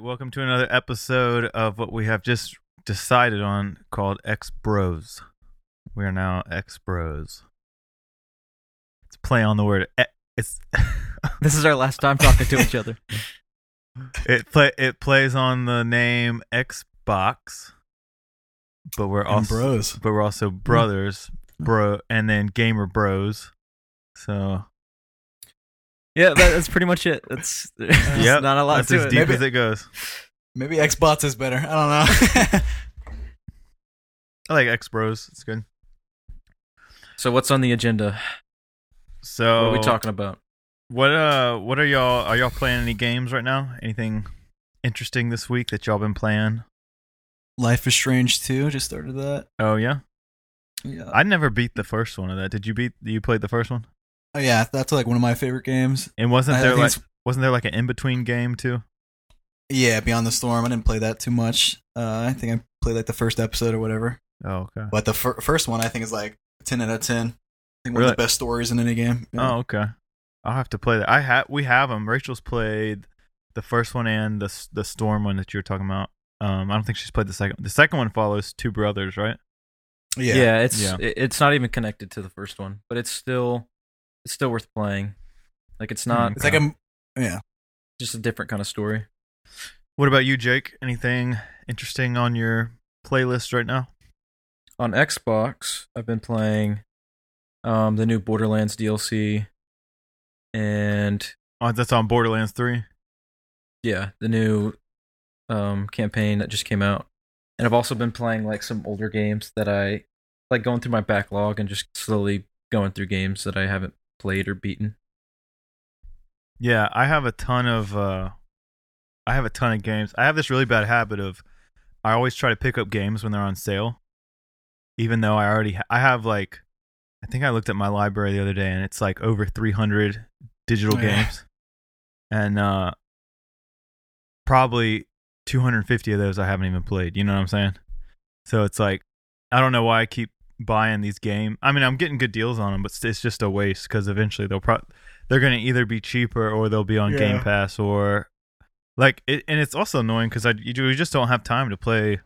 right, welcome to another episode of what we have just decided on called X Bros. We are now X Bros. It's a play on the word. e- It's This is our last time talking to each other. it play it plays on the name Xbox, but we're And also bros. but we're also brothers, hmm. bro, and then gamer bros. So Yeah, that, that's pretty much it. That's there's yeah, not a lot that's to as it. deep Maybe- as it goes. Maybe Xbox is better. I don't know. I like X Bros. It's good. So what's on the agenda? So What are we talking about? What uh what are y'all are y'all playing any games right now? Anything interesting this week that y'all been playing? Life is Strange 2 just started that. Oh yeah? Yeah. I never beat the first one of that. Did you beat you played the first one? Oh, yeah, that's like one of my favorite games. And wasn't I there think like wasn't there like an in between game too? Yeah, Beyond the Storm. I didn't play that too much. Uh, I think I played like the first episode or whatever. Oh okay. But the fir- first one I think is like 10 out of 10. I think one Really? of the best stories in any game. Yeah. Oh okay. I'll have to play that. I have we have them. Rachel's played the first one and the the storm one that you were talking about. Um I don't think she's played the second. The second one follows two brothers, right? Yeah, Yeah. it's Yeah. it's not even connected to the first one, but it's still it's still worth playing. Like it's not Mm. It's like a yeah. just a different kind of story. What about you, Jake? Anything interesting on your playlist right now? On Xbox, I've been playing um the new Borderlands DLC and Oh, that's on Borderlands 3. yeah, the new um campaign that just came out. And I've also been playing like some older games that I like going through my backlog and just slowly going through games that I haven't played or beaten. Yeah, I have a ton of uh I have a ton of games. I have this really bad habit of I always try to pick up games when they're on sale. Even though I already ha- I have like I think I looked at my library the other day and it's like over 300 digital Oh, yeah. games. And uh probably 250 of those I haven't even played, you know what I'm saying? So it's like I don't know why I keep buying these games. I mean, I'm getting good deals on them, but it's just a waste cuz eventually they'll pro- they're going to either be cheaper or they'll be on Game Pass or like it, and it's also annoying because I you, you just don't have time to play.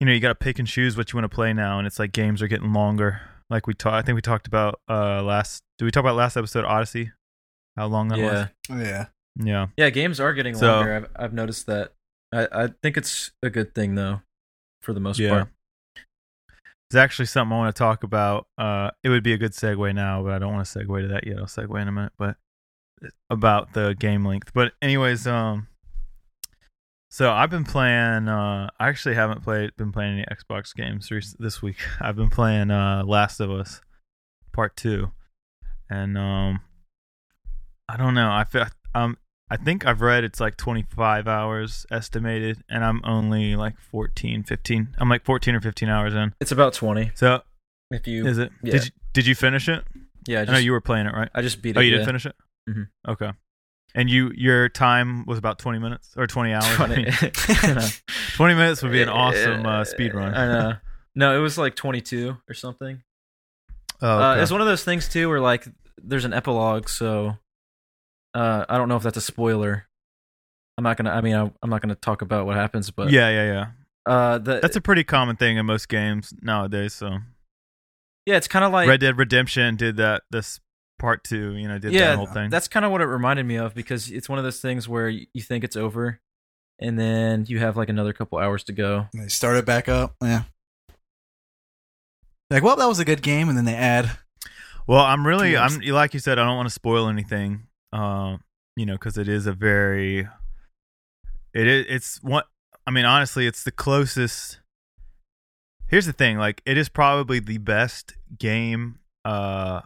You know, you got to pick and choose what you want to play now, and it's like games are getting longer. Like we talked, I think we talked about uh last. Did we talk about last episode Odyssey? How long that yeah. was? Oh, yeah. Yeah, Yeah, games are getting So- longer. I've I've noticed that. I I think it's a good thing though, for the most yeah. part. It's actually something I want to talk about. Uh, it would be a good segue now, but I don't want to segue to that yet. I'll segue in a minute, but about the game length. But anyways, um, so I've been playing. Uh, I actually haven't played been playing any Xbox games rec- this week. I've been playing uh, Last of Us Part Two, and um, I don't know. I feel um. I think I've read it's like 25 hours estimated, and I'm only like 14, 15. I'm like 14 or 15 hours in. It's about twenty. So If you is it? yeah. Did you did you finish it? yeah, I, I, know you were playing it, right? I just beat it. Oh, you yeah. did finish it. Mhm. Okay. And you your time was about twenty minutes or twenty hours. 20. I know. Twenty minutes would be an awesome uh, speed run. I know. No, it was like twenty two or something. Oh, Uh, it's one of those things too, where like there's an epilogue, so uh, I don't know if that's a spoiler. I'm not gonna. I mean, I, I'm not gonna talk about what happens, but yeah, yeah, yeah. uh, the, That's a pretty common thing in most games nowadays. So yeah, it's kind of like Red Dead Redemption did that. This part two, you know, did yeah, that whole thing. that's kind of what it reminded me of because it's one of those things where you think it's over, and then you have like another couple hours to go. They start it back up. Yeah. Like, well, that was a good game, and then they add. Well, I'm really, I'm like you said, I don't want to spoil anything. Uh, you know, because it is a very, it is, it's what I mean. Honestly, it's the closest. Here's the thing: like, it is probably the best game, uh,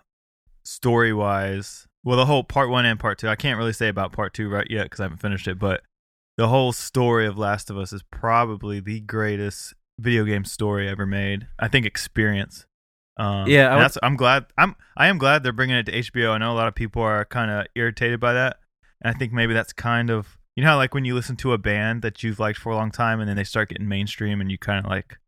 story wise. Well, the whole part one and part two. I can't really say about part two right yet because I haven't finished it, but the whole story of Last of Us is probably the greatest video game story ever made. I think experience. Um, Yeah, I would- that's, I'm glad I'm I am glad they're bringing it to HBO. I know a lot of people are kind of irritated by that, and I think maybe that's kind of you know how like when you listen to a band that you've liked for a long time and then they start getting mainstream and you kind of like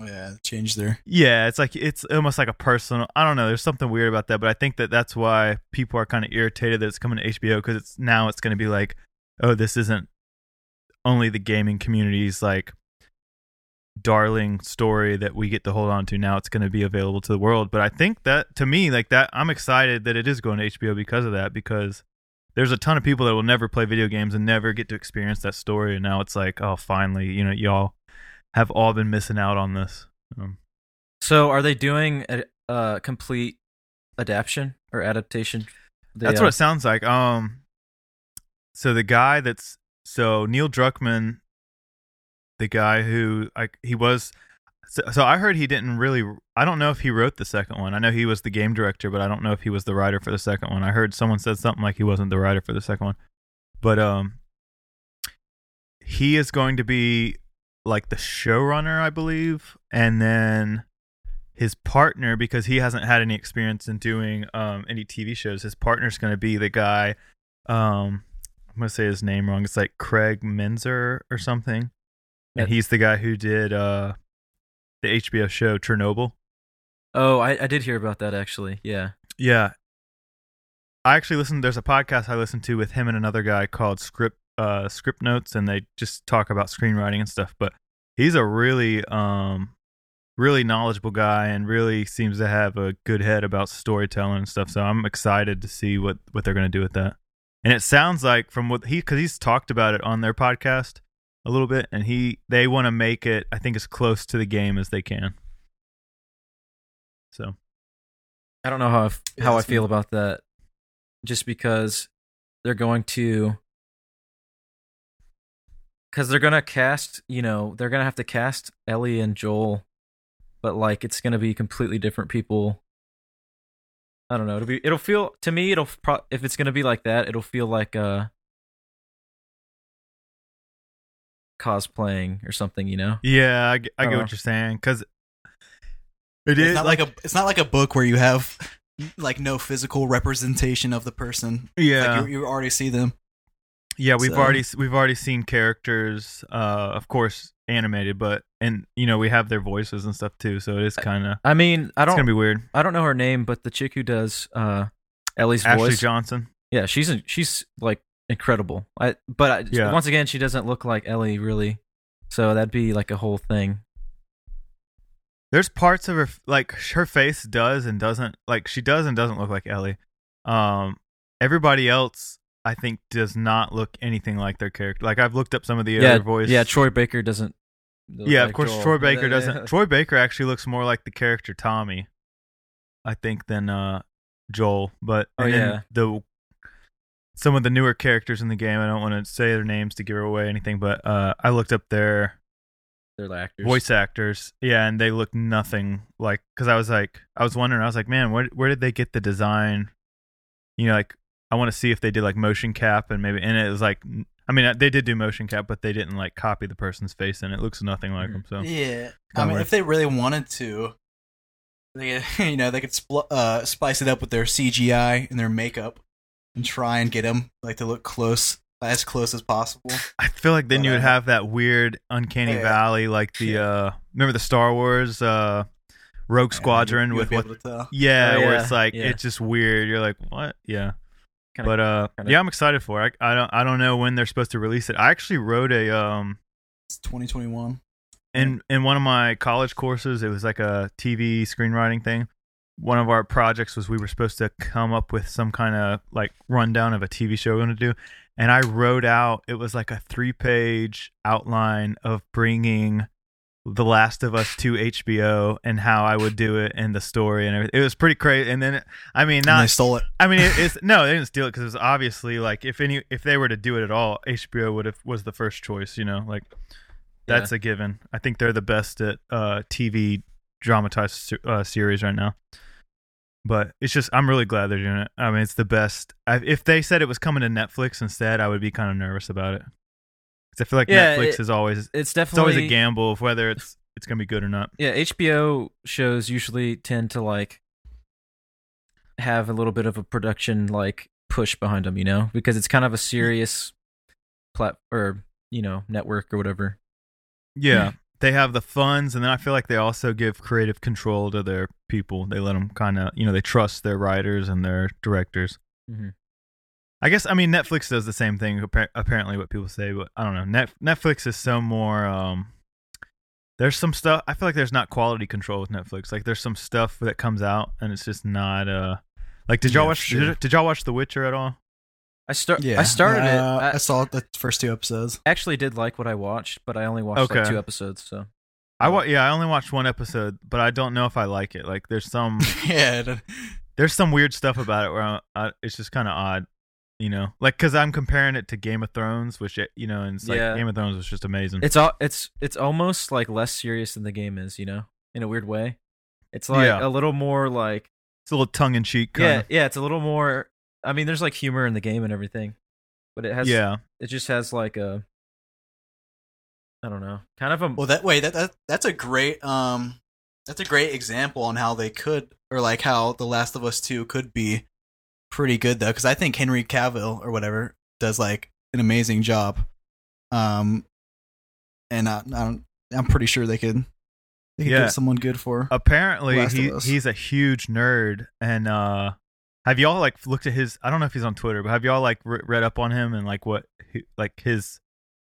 Yeah, change there. yeah, it's like it's almost like a personal. I don't know. There's something weird about that, but I think that that's why people are kind of irritated that it's coming to HBO because it's now it's going to be like, oh, this isn't only the gaming community's like darling story that we get to hold on to now it's going to be available to the world but i think that to me like that i'm excited that it is going to hbo because of that because there's a ton of people that will never play video games and never get to experience that story and now it's like oh finally you know y'all have all been missing out on this um, So are they doing a, a complete adaptation or adaptation? That's uh, what it sounds like. Um, so the guy that's so Neil Druckmann, the guy who like he was. So, so I heard he didn't really. I don't know if he wrote the second one. I know he was the game director, but I don't know if he was the writer for the second one. I heard someone said something like he wasn't the writer for the second one, but um, he is going to be like the showrunner, I believe, and then his partner because he hasn't had any experience in doing um, any TV shows. His partner's going to be the guy. Um, I'm going to say his name wrong. It's like Craig Menzer or something. And he's the guy who did uh, the HBO show Chernobyl. Oh, I, I did hear about that actually. Yeah. Yeah, I actually listened. There's a podcast I listened to with him and another guy called Script uh, Script Notes, and they just talk about screenwriting and stuff. But he's a really um really knowledgeable guy and really seems to have a good head about storytelling and stuff. So I'm excited to see what what they're going to do with that. And it sounds like from what he cuz he's talked about it on their podcast a little bit and he they want to make it I think as close to the game as they can. So, I don't know how I f- how I feel about that, just because they're going to, because they're gonna cast, you know, they're gonna have to cast Ellie and Joel, but like it's gonna be completely different people. I don't know. It'll be. It'll feel to me. It'll pro- if it's gonna be like that. It'll feel like uh cosplaying or something. You know. yeah, I get Uh-huh. what you're saying cuz it It's is not like, a it's not like a book where you have like no physical representation of the person. yeah. Like you, you already see them. Yeah, we've So- already we've already seen characters, uh, of course, animated, but and you know we have their voices and stuff too, so it is kind of I mean, I don't. gonna be weird. I don't know her name, but the chick who does uh Ellie's Ashley voice. Johnson. Yeah, she's a, she's like incredible. I but I, Yeah. once again, she doesn't look like Ellie really. So that'd be like a whole thing. There's parts of her like her face does and doesn't like she does and doesn't look like Ellie. Um, everybody else I think does not look anything like their character. Like I've looked up some of the yeah, other voice. yeah. Troy Baker doesn't. yeah, like of course. Joel. Troy Baker doesn't. Troy Baker actually looks more like the character Tommy, I think, than uh, Joel. But Oh, yeah. the some of the newer characters in the game. I don't want to say their names to give away anything, but uh, I looked up their They're actors. voice actors. Yeah, and they look nothing like. Because I was like, I was wondering. I was like, man, where where did they get the design? You know, like I want to see if they did like motion cap and maybe. And it was like, I mean, they did do motion cap, but they didn't like copy the person's face, and it looks nothing like them. So Yeah, I mean, weird. if they really wanted to, they you know they could spl- uh, spice it up with their CGI and their makeup and try and get them like to look close as close as possible. I feel like then But, you would uh, have that weird uncanny yeah. valley, like the uh remember the Star Wars uh Rogue Yeah, Squadron you- you with what? able to. Yeah, Oh, where it's like yeah. it's just weird. You're like, what? Yeah, Kinda- but uh, kinda- yeah, I'm excited for it. I, I don't I don't know when they're supposed to release it. I actually wrote a um It's 2021. in in one of my college courses. It was like a TV screenwriting thing. One of our projects was we were supposed to come up with some kind of like rundown of a TV show we're going to do, and I wrote out it was like a three page outline of bringing The Last of Us to HBO and how I would do it and the story and everything. It was pretty crazy. And then I mean, and they stole it. I mean, it, it's no, they didn't steal it because it was obviously like if any if they were to do it at all, HBO would have was the first choice. You know, like that's a given. I think they're the best at uh, TV dramatized uh, series right now. But it's just I'm really glad they're doing it. I mean, it's the best. I, if they said it was coming to Netflix instead, I would be kind of nervous about it. Because I feel like Yeah, Netflix it- is always It's definitely it's always a gamble of whether it's it's gonna be good or not. Yeah, HBO shows usually tend to like have a little bit of a production like push behind them, you know, because it's kind of a serious plat or you know network or whatever. Yeah, they have the funds, and then I feel like they also give creative control to their people. They let them kind of, you know, they trust their writers and their directors. Mhm. I guess I mean Netflix does the same thing. Apparently, what people say, but I don't know. Net, Netflix is so more. Um, there's some stuff. I feel like there's not quality control with Netflix. Like there's some stuff that comes out and it's just not. Uh, like did y'all Yeah, watch? sure. Did, did y'all watch The Witcher at all? I start. Yeah, I started it. uh, I I saw the first two episodes. I actually did like what I watched, but I only watched like two episodes. So I wa- yeah, I only watched one episode, but I don't know if I like it. Like there's some yeah, there's some weird stuff about it where I, I, it's just kind of odd, you know. Like because I'm comparing it to Game of Thrones, which it, you know, and it's like Yeah. Game of Thrones was just amazing. it's all. It's it's almost like less serious than the game is. You know, in a weird way. It's like Yeah. a little more like It's a little tongue in cheek. Yeah, of. yeah. It's a little more. I mean, there's like humor in the game and everything, but it has yeah. It just has like a. I don't know, kind of a well, that way that, that that's a great um that's a great example on how they could or like how The Last of Us Two could be pretty good though because I think Henry Cavill or whatever does like an amazing job. Um, and I, I don't, I'm pretty sure they could they could Yeah. get someone good for. Apparently, Last of he Us. he's a huge nerd, and uh, have y'all like looked at his? I don't know if he's on Twitter, but have y'all like re- read up on him and like what like his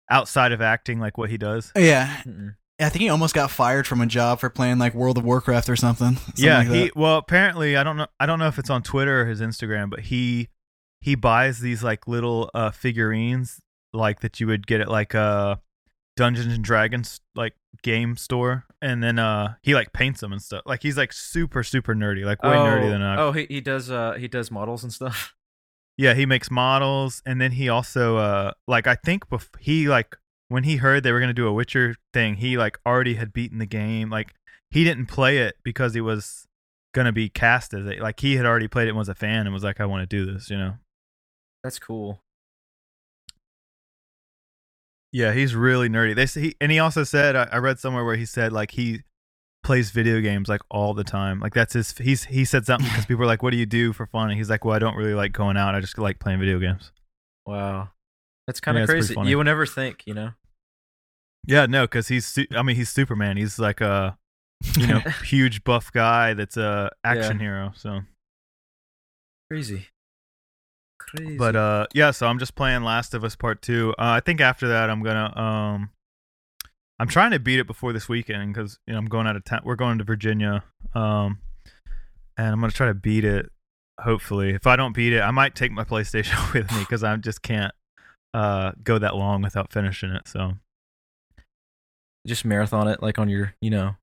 outside of acting, like what he does? yeah, Mm-mm. I think he almost got fired from a job for playing like World of Warcraft or something. Something yeah, like he well apparently I don't know I don't know if it's on Twitter or his Instagram, but he he buys these like little uh figurines like that you would get at like a Dungeons and Dragons like game store, and then uh he like paints them and stuff. Like he's like super super nerdy, like way oh, nerdy than I. Oh, he he does uh he does models and stuff. Yeah, he makes models, and then he also uh like I think bef- he like when he heard they were gonna do a Witcher thing, he like already had beaten the game. Like he didn't play it because he was gonna be cast as it. Like he had already played it and was a fan and was like, I want to do this, you know. That's cool. Yeah, he's really nerdy. They say he, and he also said I, I read somewhere where he said like he plays video games like all the time. Like that's his. He's he said something because people are like, "What do you do for fun?" And he's like, "Well, I don't really like going out. I just like playing video games." Wow, that's kind of pretty crazy. You would never think, you know. Yeah, no, because he's. Su- I mean, he's Superman. He's like a you know huge buff guy that's a action hero. So, Crazy. Crazy. but uh, yeah. So I'm just playing Last of Us Part Two. Uh, I think after that, I'm gonna um. I'm trying to beat it before this weekend because you know I'm going out of town. We're going to Virginia, um, and I'm gonna try to beat it. Hopefully, if I don't beat it, I might take my PlayStation with me because I just can't uh go that long without finishing it. So just marathon it like on your, you know.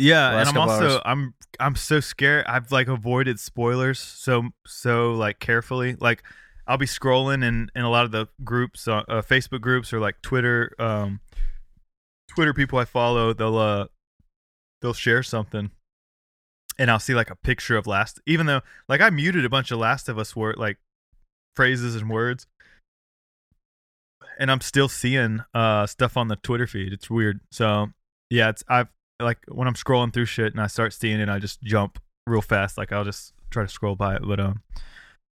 Yeah, and I'm also hours. I'm I'm so scared. I've like avoided spoilers so so like carefully. Like I'll be scrolling in in a lot of the groups, uh, uh, Facebook groups or like Twitter, um, Twitter people I follow. They'll uh they'll share something, and I'll see like a picture of Last. Even though like I muted a bunch of Last of Us word like phrases and words. And I'm still seeing uh stuff on the Twitter feed. It's weird. So yeah, it's I've like when I'm scrolling through shit and I start seeing it, I just jump real fast. Like I'll just try to scroll by it. But um,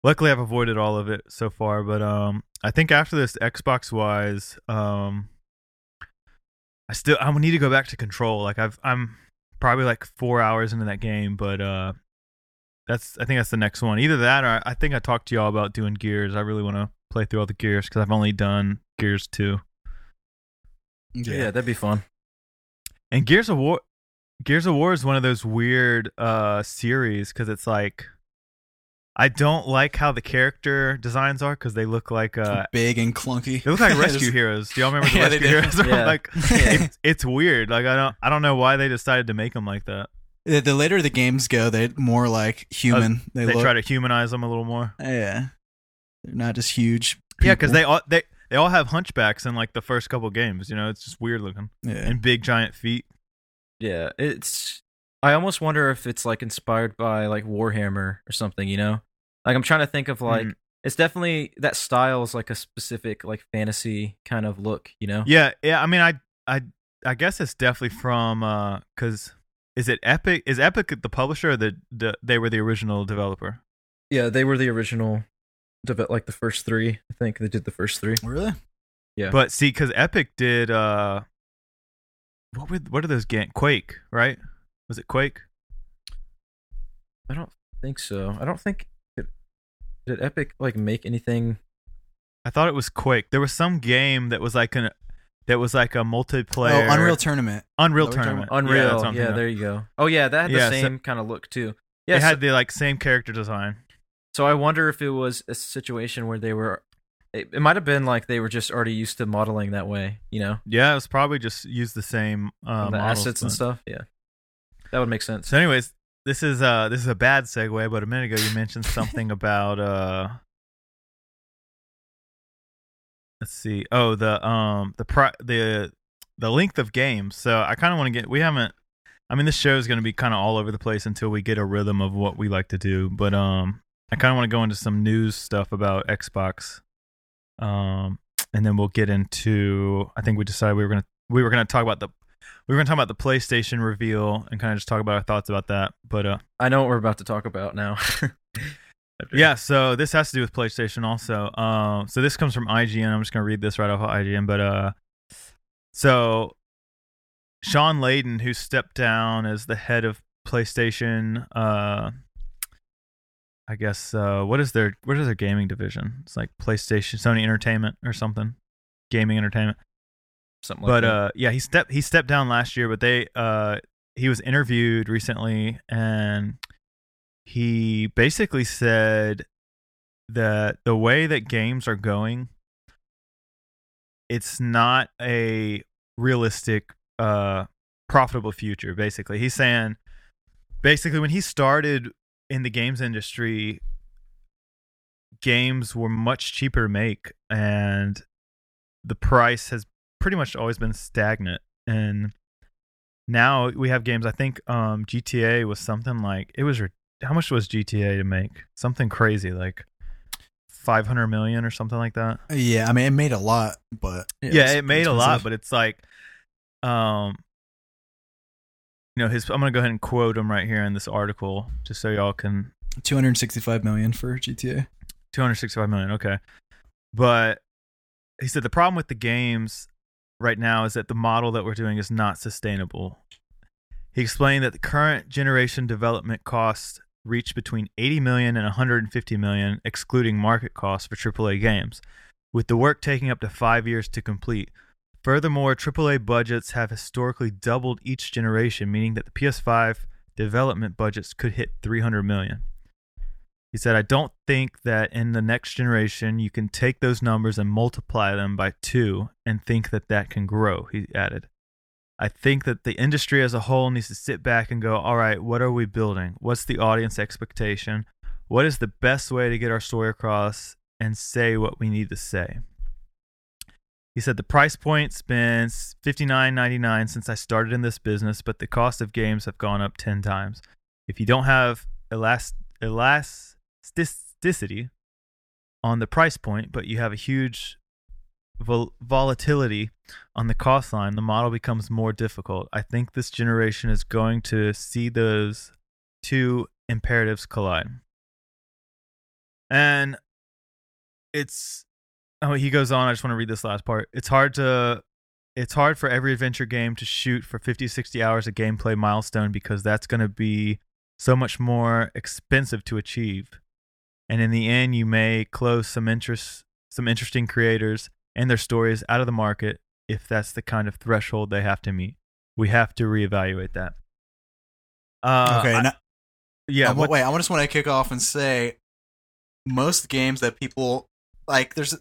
luckily I've avoided all of it so far. But um, I think after this Xbox wise, um, I still I need to go back to Control. Like I've I'm probably like four hours into that game, but uh, that's I think that's the next one. Either that or I think I talked to y'all about doing Gears. I really want to play through all the Gears because I've only done Gears two. Yeah. that'd be fun. And Gears of War, Gears of War is one of those weird uh series because it's like, I don't like how the character designs are because they look like uh big and clunky. they look like rescue heroes. Do y'all remember the Yeah, they rescue heroes? Yeah. like it's, it's weird. Like I don't I don't know why they decided to make them like that. The, the later the games go, they're more like human. they Uh, They look. try to humanize them a little more. yeah, they're not just huge. Yeah, because they all they they all have hunchbacks in like the first couple games. You know, it's just weird looking yeah. and big giant feet. Yeah, it's. I almost wonder if it's like inspired by like Warhammer or something. You know, like I'm trying to think of like Mhm. it's definitely that style is like a specific like fantasy kind of look. You know. Yeah, yeah. I mean, I, I, I guess it's definitely from uh, cause is it Epic? Is Epic the publisher? Or the, the they were the original developer. Yeah, they were the original, deve- like the first three. I think they did the first three. really. Yeah. But see, cause Epic did uh, what were what are those games? Quake, right? Was it Quake? I don't think so. I don't think. It, did Epic like make anything? I thought it was Quake. There was some game that was like an that was like a multiplayer Oh, Unreal Tournament. Unreal Is that what you're Tournament. Unreal. Yeah, Yeah, that's what I'm thinking of. there you go. Oh yeah, that had the Yeah, so- same kind of look too. Yeah, It so, had the like same character design. So I wonder if it was a situation where they were. It, it might have been like they were just already used to modeling that way, you know, Yeah, it was probably just use the same uh, the assets and stuff. Yeah, that would make sense. So, anyways, this is uh this is a bad segue, but a minute ago you mentioned something about uh let's see. Oh, the um the pri- the the length of games. So I kind of want to get we haven't I mean this show is going to be kind of all over the place until we get a rhythm of what we like to do, but um I kind of want to go into some news stuff about Xbox. Um and then we'll get into I think we decided we were going to we were going to talk about the we were going to talk about the PlayStation reveal and kind of just talk about our thoughts about that. But uh, I know what we're about to talk about now. yeah, so this has to do with PlayStation also. Um, so this comes from IGN. I'm just going to read this right off of IGN. But uh, so Shawn Layden, who stepped down as the head of PlayStation, uh, I guess uh, what is their what is their gaming division? It's like PlayStation, Sony Entertainment, or something, gaming entertainment. Something like but uh yeah he stepped he stepped down last year but they uh he was interviewed recently and he basically said that the way that games are going it's not a realistic uh profitable future basically he's saying basically when he started in the games industry games were much cheaper to make and the price has pretty much always been stagnant. And now we have games i think um gta was something like it was how much was gta to make? Something crazy like 500 million or something like that. Yeah, I mean it made a lot, but yeah, it's it made a lot but it's like um you know his i'm gonna go ahead and quote him right here in this article just so y'all can 265 million for GTA. 265 million okay. But he said the problem with the games right now is that the model that we're doing is not sustainable. He explained that the current generation development costs reach between 80 million and 150 million excluding market costs for aaa games with the work taking up to five years to complete furthermore aaa budgets have historically doubled each generation meaning that the ps5 development budgets could hit 300 million he said, I don't think that in the next generation you can take those numbers and multiply them by two and think that that can grow, he added. I think that the industry as a whole needs to sit back and go, all right, what are we building? What's the audience expectation? What is the best way to get our story across and say what we need to say? He said the price point's been $59.99 since I started in this business, but the cost of games have gone up 10 times. If you don't have elast- elasticity on the price point, but you have a huge vol- volatility on the cost line, the model becomes more difficult. I think this generation is going to see those two imperatives collide. And it's oh he goes on, I just want to read this last part. It's hard to it's hard for every adventure game to shoot for 50 60 hours of gameplay milestone because that's going to be so much more expensive to achieve. And in the end, you may close some interest, some interesting creators and their stories out of the market if that's the kind of threshold they have to meet. We have to reevaluate that. Uh, okay, I- now, yeah. um, wait, I just want to kick off and say most games that people like there's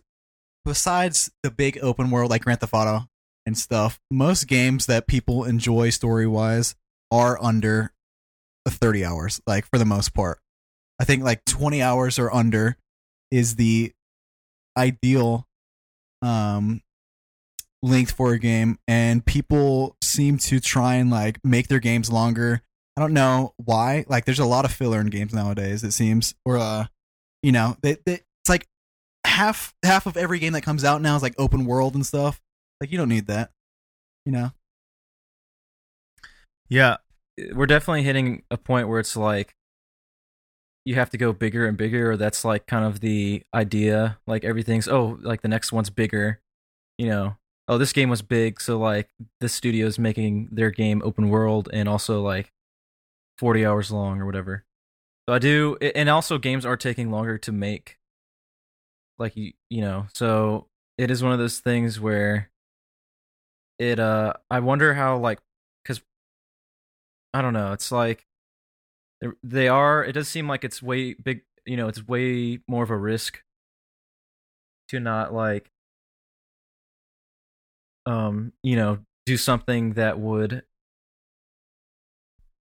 besides the big open world like Grand Theft Auto and stuff, most games that people enjoy story wise are under 30 hours, like for the most part. I think like 20 hours or under is the ideal um length for a game and people seem to try and like make their games longer. I don't know why. Like there's a lot of filler in games nowadays it seems or uh you know, they, they, half half of every game that comes out now is like open world and stuff. Like you don't need that. You know. yeah. we're definitely hitting a point where it's like you have to go bigger and bigger or that's like kind of the idea like everything's oh like the next one's bigger you know oh this game was big so like this studio's making their game open world and also like 40 hours long or whatever So I do, and also games are taking longer to make. Like you, you know, so it is one of those things where it. Uh, I wonder how like, because I don't know. It's like they're- It does seem like it's way big. You know, it's way more of a risk to not like, um, you know, do something that would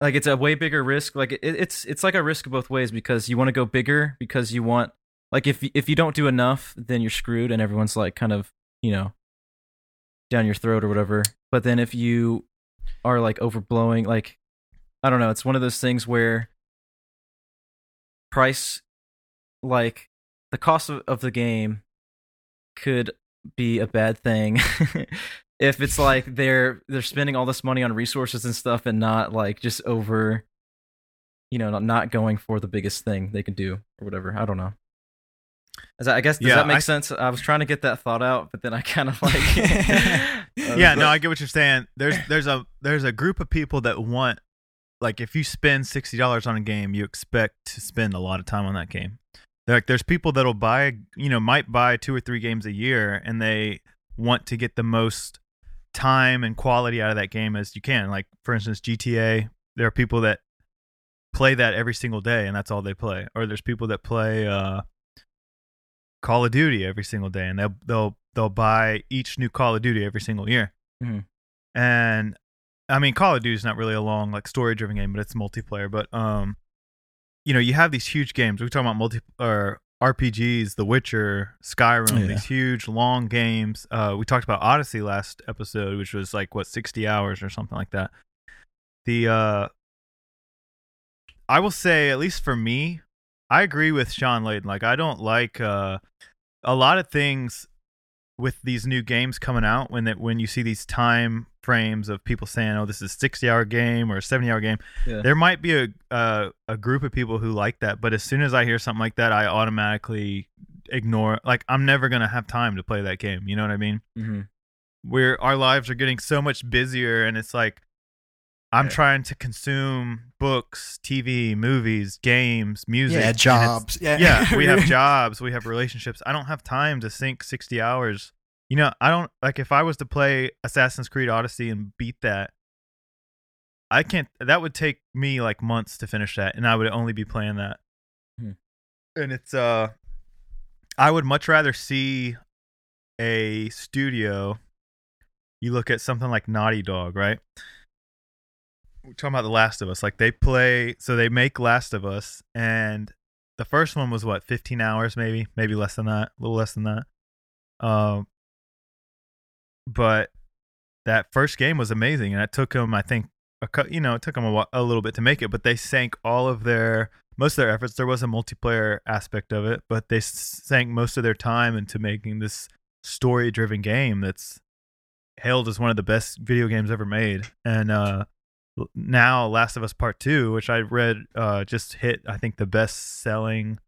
like it's a way bigger risk like it, it's it's like a risk both ways because you want to go bigger because you want like if if you don't do enough then you're screwed and everyone's like kind of you know down your throat or whatever. But then if you are like overblowing like i don't know it's one of those things where price like the cost of, of the game could be a bad thing if it's like they're they're spending all this money on resources and stuff and not like just over you know not, not going for the biggest thing they can do or whatever. I don't know that, i guess does Yeah, that make I- sense i was trying to get that thought out but then i kind of like yeah, no, I get what you're saying. There's there's a there's a group of people that want like if you spend sixty dollars on a game, you expect to spend a lot of time on that game. They're like there's people that'll buy you know might buy two or three games a year, and they want to get the most time and quality out of that game as you can. Like for instance, GTA. There are people that play that every single day, and that's all they play. Or there's people that play uh, Call of Duty every single day, and they'll they'll they'll buy each new Call of Duty every single year. Mhm. And I mean, Call of Duty is not really a long like story driven game, but it's multiplayer. But um, you know, you have these huge games. We're talking about multi or RPGs, The Witcher, Skyrim, Yeah. these huge long games. Uh, we talked about Odyssey last episode, which was like what sixty hours or something like that. The uh, I will say, at least for me, I agree with Shawn Layden. Like, I don't like uh, a lot of things with these new games coming out when that when you see these time frames of people saying, "Oh, this is a sixty-hour game or a seventy-hour game," Yeah. there might be a uh, a group of people who like that. But as soon as I hear something like that, I automatically ignore. Like, I'm never gonna have time to play that game. You know what I mean? hmm where our lives are getting so much busier and it's like I'm Yeah. trying to consume books, TV, movies, games, music. yeah, jobs. Yeah, Yeah, we have jobs, we have relationships. I don't have time to sink 60 hours. You know, I don't like if I was to play Assassin's Creed Odyssey and beat that I can't that would take me like months to finish that and I would only be playing that. Hmm. And it's uh I would much rather see a studio you look at something like Naughty Dog, right? Talking about The Last of Us. Like they play, so they make Last of Us, and the first one was what, 15 hours, maybe, maybe less than that, a little less than that. Um, but that first game was amazing, and it took them, I think, a cou- you know, it took them a, whi- a little bit to make it, but they sank all of their most of their efforts. There was a multiplayer aspect of it, but they sank most of their time into making this story-driven game that's hailed as one of the best video games ever made. And uh, now, Last of Us Part Two, which I read uh, just hit, I think the best-selling.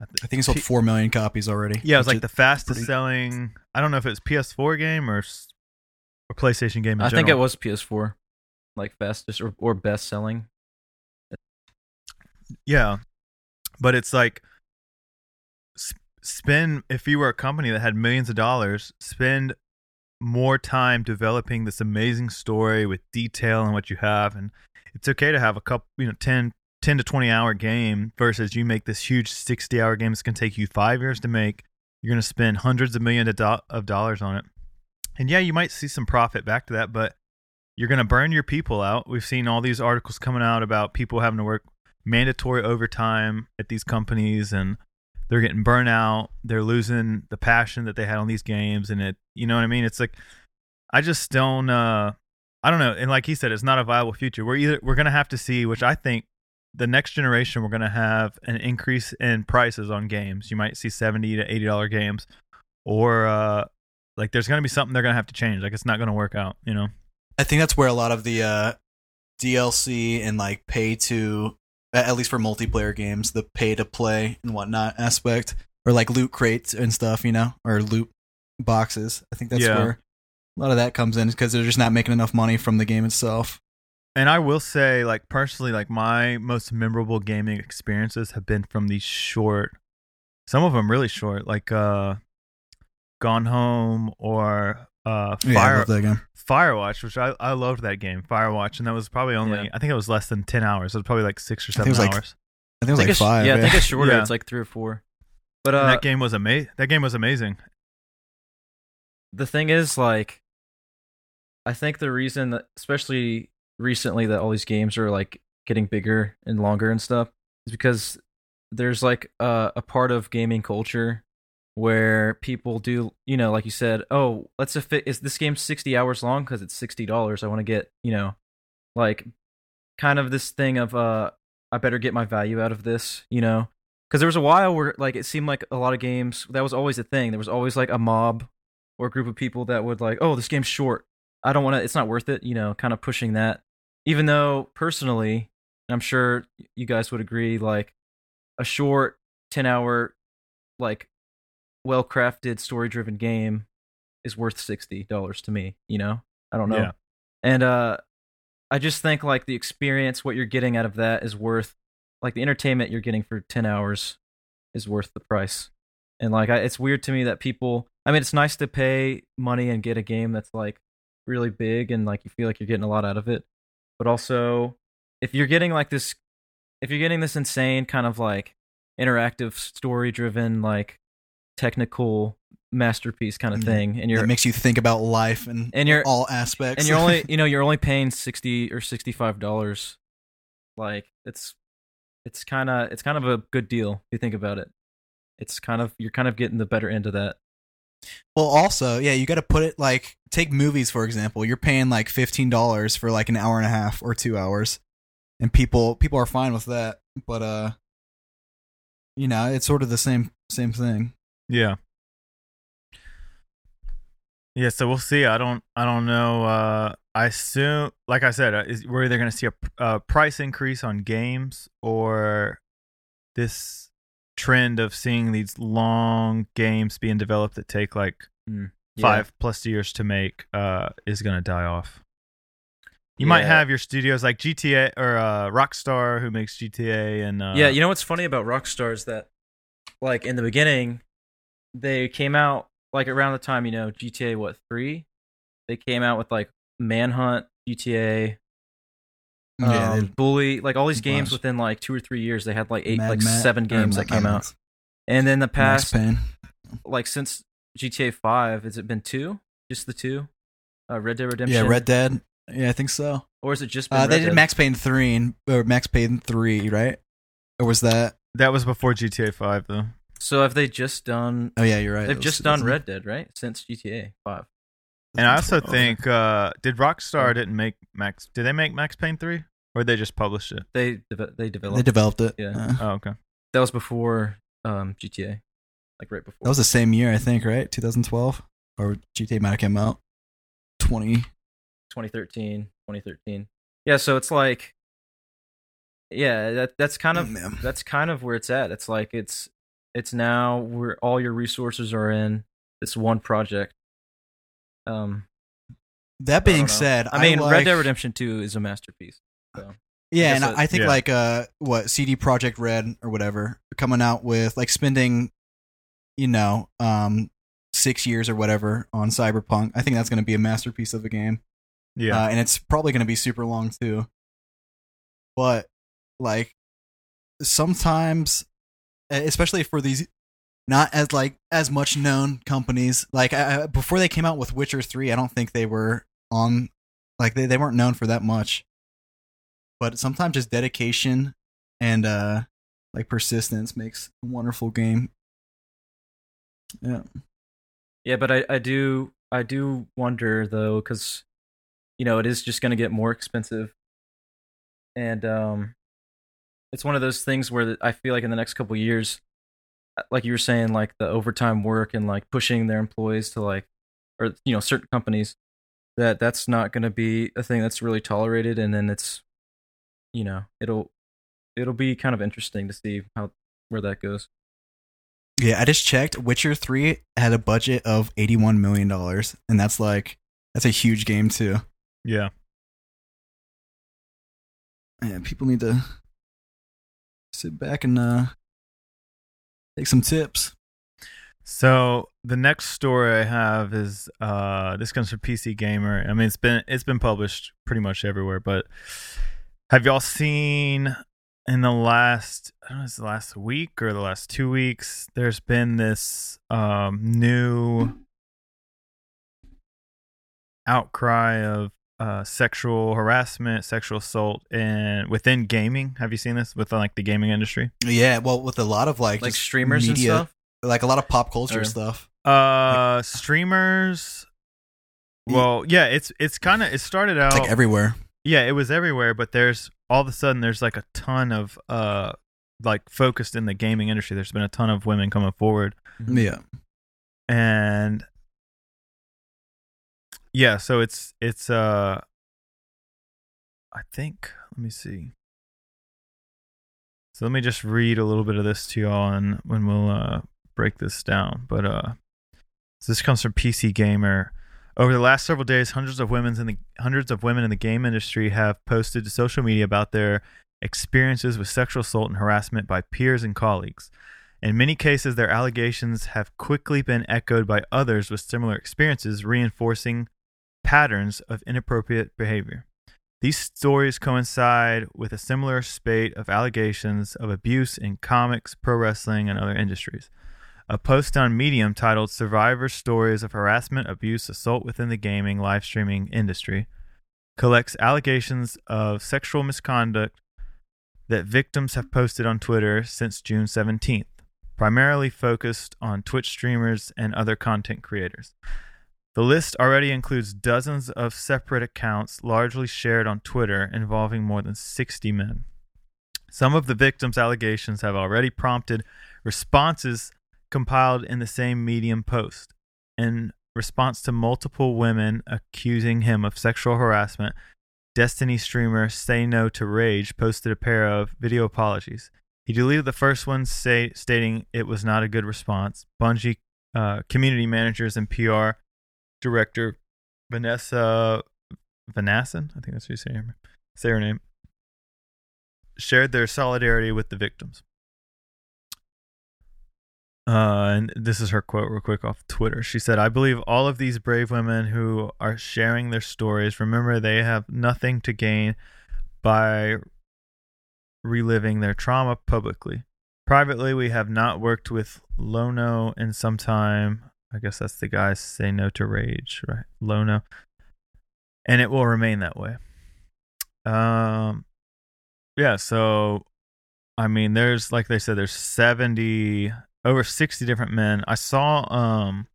I think it sold four million copies already. Yeah, it was like the fastest pretty- selling. I don't know if it was PS4 game or or PlayStation game. In i think it was ps4 like fastest or, or best selling Yeah, but it's like s- spend if you were a company that had millions of dollars, spend more time developing this amazing story with detail and what you have, and it's okay to have a couple, you know, 10, 10 to twenty hour game versus you make this huge sixty hour game. It's gonna take you five years to make. You're gonna spend hundreds of millions of, do- of dollars on it, and yeah, you might see some profit back to that, but you're gonna burn your people out. We've seen all these articles coming out about people having to work mandatory overtime at these companies and they're getting burnout they're losing the passion that they had on these games and it you know what i mean? It's like i just don't uh i don't know and like he said it's not a viable future. We're either we're gonna have to see which i think the next generation we're gonna have an increase in prices on games. You might see 70 to 80 dollar games or uh like there's gonna be something they're gonna have to change. Like it's not gonna work out you know? I think that's where a lot of the uh, DLC and like pay to, at least for multiplayer games, the pay to play and whatnot aspect, or like loot crates and stuff, you know, or loot boxes. I think that's Yeah. where a lot of that comes in because they're just not making enough money from the game itself. and I will say, like personally, like my most memorable gaming experiences have been from these short, some of them really short, like uh, Gone Home or uh, Yeah, I love that game. Firewatch, which I I loved that game, Firewatch, and that was probably only Yeah. I think it was less than ten hours. It was probably like six or I think seven it was like- hours. I think it was I like think it's, five. yeah, I think it's shorter. Yeah. It's like three or four. But uh, that game was amazing. That game was amazing. the thing is, like, I think the reason that, especially recently, that all these games are like getting bigger and longer and stuff is because there's like a, a part of gaming culture where people do, you know, like you said, oh, let's if it is this game 60 hours long because it's $60. I want to get, you know, like kind of this thing of, uh, I better get my value out of this, you know? Because there was a while where like it seemed like a lot of games that was always a thing. There was always like a mob or a group of people that would like, oh, this game's short. I don't want to. It's not worth it. You know, kind of pushing that. Even though personally, I'm sure you guys would agree, like a short ten hour, like well crafted story driven game is worth sixty dollars to me. You know, I don't know. Yeah. And uh, I just think like the experience, what you're getting out of that is worth, like the entertainment you're getting for ten hours is worth the price. And like, I, it's weird to me that people. I mean, it's nice to pay money and get a game that's like really big and like you feel like you're getting a lot out of it. But also, if you're getting like this, if you're getting this insane kind of like interactive, story driven, like technical masterpiece kind of Mhm. thing, and It you're makes you think about life and and you're all aspects. and you're only you know you're only paying 60 or 65 dollars like it's it's kind of it's kind of a good deal if you think about it it's kind of you're kind of getting the better end of that Well, also, yeah, you got to put it like take movies for example. You're paying like fifteen dollars for like an hour and a half or two hours, and people people are fine with that. But uh, you know, it's sort of the same same thing. Yeah. Yeah, so we'll see. I don't I don't know uh I assume like I said, uh, is, we're either going to see a, pr- a price increase on games or this trend of seeing these long games being developed that take like Yeah. 5 plus years to make uh is going to die off. You might have your studios like GTA or uh Rockstar who makes GTA and uh yeah you know what's funny about rockstar is that like in the beginning they came out like around the time you know gta what 3 they came out with like manhunt gta yeah, um, they- bully like all these games Bunch. within like two or three years they had like eight Mad like Max- seven or games Mad that came Max- out and then the past like since GTA Five, has it been two? Just the two? Uh, Red Dead Redemption. Yeah, Red Dead. Yeah, I think so. Or is it just been Uh, Red they did Dead? Max Payne three and or Max Payne three, right? Or was that? that was before GTA 5 though. So have they just done? Oh yeah, you're right. They've was just done Red Dead, right? Since GTA Five. And I also think uh did Rockstar didn't make Max did they make Max Payne 3 or they just published it? They deve- they developed. they developed it. Yeah. Uh, Oh, okay. that was before um, GTA, like right before. that was the same year, I think, right? 2012, or GTA might have come out. 20. 2013, 2013. Yeah, so it's like, yeah, that that's kind of Yeah. that's kind of where it's at. It's like it's it's now where all your resources are in this one project. Um, That being don't said, I mean, like, Red Dead Redemption Two is a masterpiece. So Yeah, I and guess I think yeah. like uh, what CD Projekt Red or whatever coming out with like spending, you know, um, six years or whatever on Cyberpunk. I think that's going to be a masterpiece of a game. Yeah. uh, and it's probably going to be super long too. But like sometimes, especially for these not as like as much known companies, like I, before they came out with Witcher three, I don't think they were on like they, they weren't known for that much. But sometimes just dedication and uh like persistence makes a wonderful game. Yeah. yeah, but I I do I do wonder though because you know it is just going to get more expensive, and um, it's one of those things where I feel like in the next couple years, like you were saying, like the overtime work and like pushing their employees to like, or you know, certain companies that that's not going to be a thing that's really tolerated, and then it's, you know, it'll it'll be kind of interesting to see how where that goes. Yeah, I just checked. Witcher three had a budget of eighty one million dollars, and that's like that's a huge game too. yeah. yeah, people need to sit back and uh, take some tips. So the next story I have is uh this comes from PC Gamer. I mean it's been it's been published pretty much everywhere, but have y'all seen in the last I don't know, it's the last week or the last two weeks, there's been this um new outcry of uh sexual harassment, sexual assault and within gaming. Have you seen this within like the gaming industry? Yeah, well, with a lot of like like streamers media, and stuff. like a lot of pop culture Or- stuff. Uh streamers well, yeah, it's it's kind of it started out like everywhere. Yeah, it was everywhere, but there's all of a sudden there's like a ton of uh like focused in the gaming industry. There's been a ton of women coming forward Yeah, and yeah, so it's it's uh I think let me see. So let me just read a little bit of this to y'all and when we'll uh break this down. But uh so this comes from PC Gamer. Over the last several days, hundreds of women in the hundreds of women in the game industry have posted to social media about their experiences with sexual assault and harassment by peers and colleagues. In many cases, their allegations have quickly been echoed by others with similar experiences, reinforcing patterns of inappropriate behavior. These stories coincide with a similar spate of allegations of abuse in comics, pro wrestling, and other industries. A post on Medium titled Survivor Stories of Harassment, Abuse, Assault Within the Gaming Live Streaming Industry collects allegations of sexual misconduct that victims have posted on Twitter since June 17th, primarily focused on Twitch streamers and other content creators. The list already includes dozens of separate accounts, largely shared on Twitter, involving more than 60 men. Some of the victims' allegations have already prompted responses compiled in the same Medium post. In response to multiple women accusing him of sexual harassment, Destiny streamer Say No to Rage posted a pair of video apologies. He deleted the first one, say, stating it was not a good response. Bungie uh, community managers and PR director Vanessa Vanasson, I think that's how you say her, say her name, shared their solidarity with the victims. Uh, and this is her quote, real quick off Twitter. She said, I believe all of these brave women who are sharing their stories, remember they have nothing to gain by reliving their trauma publicly. Privately, we have not worked with Lono in some time. I guess that's the guy say no to rage, right? Lono. And it will remain that way. Um, yeah, so I mean, there's like they said, there's 70 over 60 different men. I saw um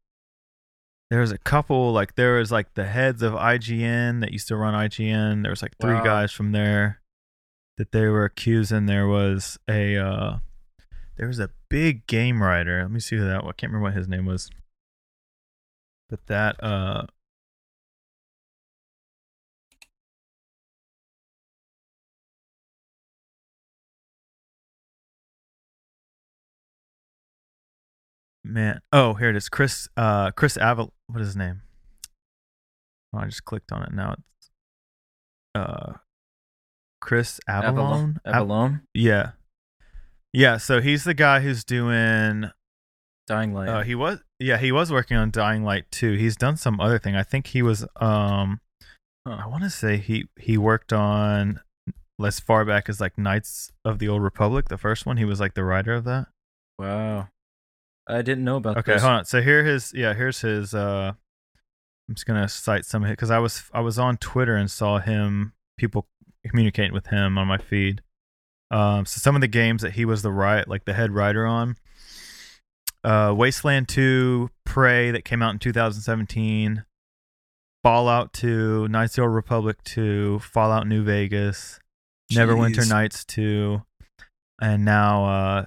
there was a couple like there was like the heads of IGN that used to run IGN. There was like three Wow. guys from there that they were accusing. There was a uh there was a big game writer. Let me see who that was. I can't remember what his name was. But that uh Man, oh, here it is. Chris, uh, Chris Aval. What is his name? Oh, I just clicked on it. Now it's, uh, Chris. Avellone. Av- Avellone. yeah, yeah. So he's the guy who's doing. Dying Light. Uh, he was, yeah, he was working on Dying Light 2. He's done some other thing. I think he was. Um, Huh. I want to say he he worked on as far back as like Knights of the Old Republic, the first one. He was like the writer of that. wow. I didn't know about that. Okay, this. hold on. So here his yeah, here's his uh I'm just gonna cite some of it because I was I was on Twitter and saw him people communicating with him on my feed. Um so some of the games that he was the right like the head writer on. Uh Wasteland 2, Prey that came out in 2017, Fallout 2, Knights of the Old Republic 2, Fallout New Vegas, Neverwinter Nights 2, and now uh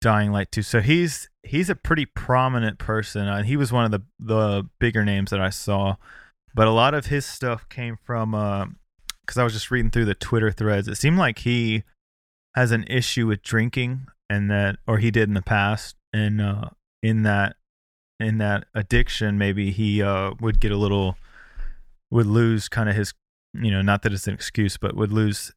Dying Light 2. So he's he's a pretty prominent person. Uh, he was one of the the bigger names that I saw, but a lot of his stuff came from because I was just reading through the Twitter threads. It seemed like he has an issue with drinking, and that or he did in the past, and uh, in that in that addiction, maybe he uh, would get a little would lose kind of his you know not that it's an excuse, but would lose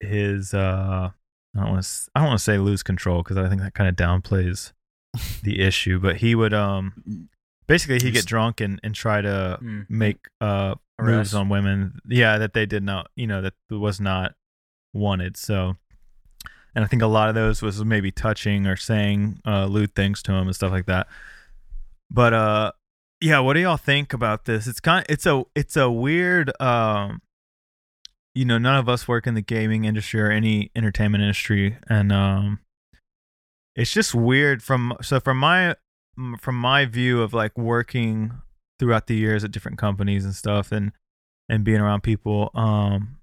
his uh I don't want to I don't want to say lose control because I think that kind of downplays the issue, but he would um basically he'd get drunk and and try to Mm. make uh moves on women yeah that they did not you know that was not wanted so and i think a lot of those was maybe touching or saying uh lewd things to him and stuff like that. But uh yeah what do y'all think about this? It's kind it's a it's a weird um you know none of us work in the gaming industry or any entertainment industry and um it's just weird from so from my from my view of like working throughout the years at different companies and stuff and and being around people um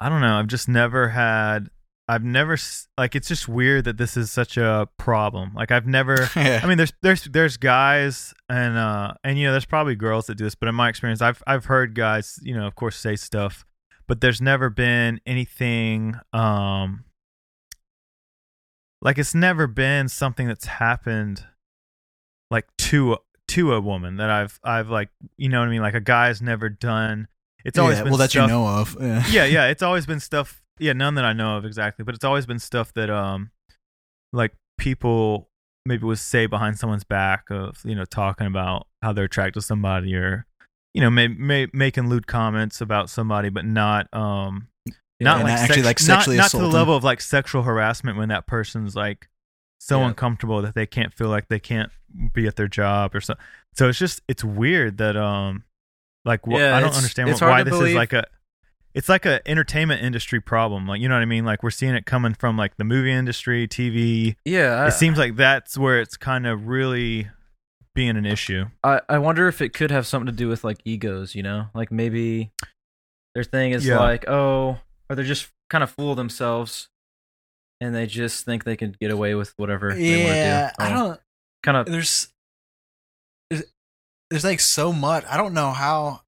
i don't know i've just never had i've never like it's just weird that this is such a problem like i've never yeah. I mean, there's there's there's guys and uh and you know there's probably girls that do this, but in my experience, I've I've heard guys you know of course say stuff, but there's never been anything um like it's never been something that's happened like to to a woman that I've I've like you know what I mean like a guy's never done. It's always Yeah, been well that stuff, you know of. Yeah. yeah, yeah. It's always been stuff. Yeah, none that I know of exactly, but it's always been stuff that um, like people maybe would say behind someone's back of you know talking about how they're attracted to somebody or you know may, may, making lewd comments about somebody, but not um not and like actually, sex- like, not- sexually not, to the level of like sexual harassment when that person's like so Yeah. uncomfortable that they can't feel like they can't be at their job or so. So it's just it's weird that um like wh- Yeah, I don't understand it's wh- hard why this is like a it's like an entertainment industry problem. Like you know what I mean? Like we're seeing it coming from like the movie industry, TV. Yeah, it seems like that's where it's kind of really being an issue. I, I wonder if it could have something to do with like egos, you know? Like maybe their thing is Yeah. like, oh, or they're just kind of fool themselves and they just think they can get away with whatever they want to Yeah, do. I oh. don't. kind of There's, there's, there's like so much. I don't know how.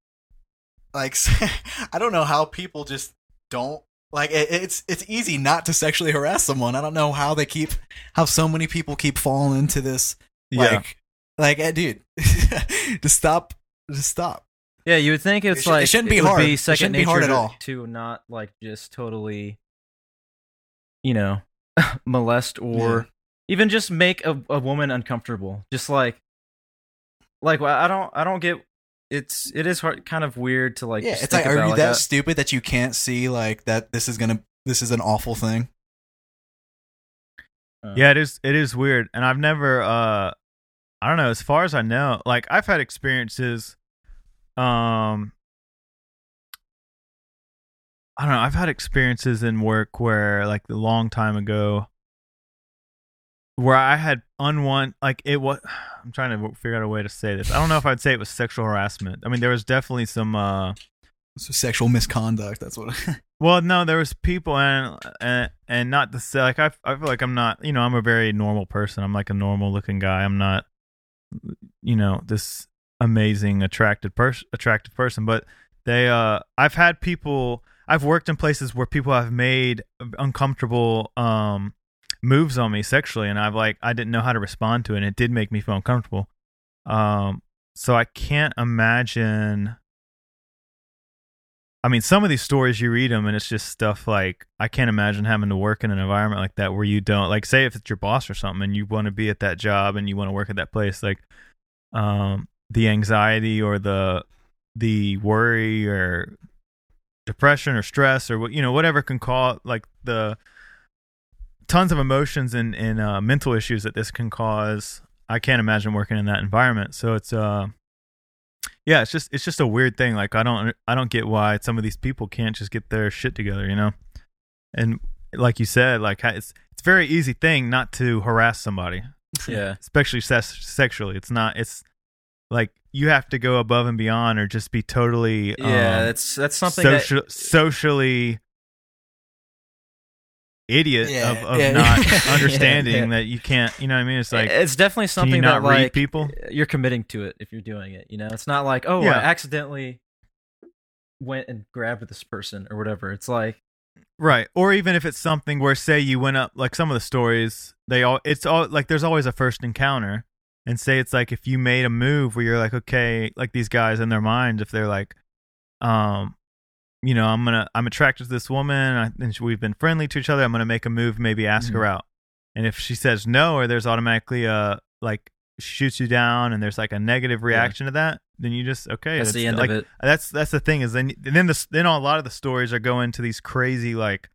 Like, I don't know how people just don't like. It, it's it's easy not to sexually harass someone. I don't know how they keep how so many people keep falling into this. Like, like, eh, dude, just stop. Just stop. Yeah, you would think it's It should- it shouldn't be would hard. Be It second shouldn't be nature hard at to, all. to not like just totally, you know, molest or even just make a, a woman uncomfortable. Just like, like I don't, I don't get. It's it is hard, kind of weird to like. yeah, just it's like, think are you like, that a- stupid that you can't see like that? This is gonna. This is an awful thing. uh, Yeah, it is. It is weird, and I've never. uh I don't know. As far as I know, like I've had experiences. Um, I don't know. I've had experiences in work where, like, a long time ago, where I had unwant like it was. I'm trying to figure out a way to say this. I don't know if I'd say it was sexual harassment. I mean, there was definitely some. uh So sexual misconduct. That's what. well, no, there was people and and, and not to say like I I feel like I'm not you know I'm a very normal person. I'm like a normal looking guy. I'm not you know this amazing attractive person attractive person, but they uh I've had people I've worked in places where people have made uncomfortable um moves on me sexually and I've like I didn't know how to respond to it and it did make me feel uncomfortable. Um so I can't imagine I mean, some of these stories you read them, and it's just stuff like I can't imagine having to work in an environment like that where you don't like, say, if it's your boss or something, and you want to be at that job and you want to work at that place, like, um, the anxiety or the the worry or depression or stress or what you know whatever can cause like the tons of emotions and and uh, mental issues that this can cause. I can't imagine working in that environment. So it's uh yeah, it's just it's just a weird thing. Like I don't I don't get why some of these people can't just get their shit together, you know. And like you said, like it's it's a very easy thing not to harass somebody, yeah. especially sex- sexually. It's not. It's like you have to go above and beyond, or just be totally Yeah, um, that's that's something that socially idiot Yeah, of, of yeah. not Yeah, understanding that you can't. You know what I mean? It's like it's definitely something that like people? you're committing to it if you're doing it. You know, it's not like oh, Yeah. I accidentally went and grabbed this person or whatever. It's like Right. Or even if it's something where say you went up like some of the stories, they all it's all like there's always a first encounter. And say it's like if you made a move where you're like, okay, like these guys in their mind, if they're like, um you know, I'm gonna I'm attracted to this woman, and we've been friendly to each other. I'm gonna make a move, maybe ask her out. And if she says no, or there's automatically a like shoots you down, and there's like a negative reaction to that, then you just okay. That's the end like, of it. That's that's the thing is then then the then a lot of the stories are going to these crazy like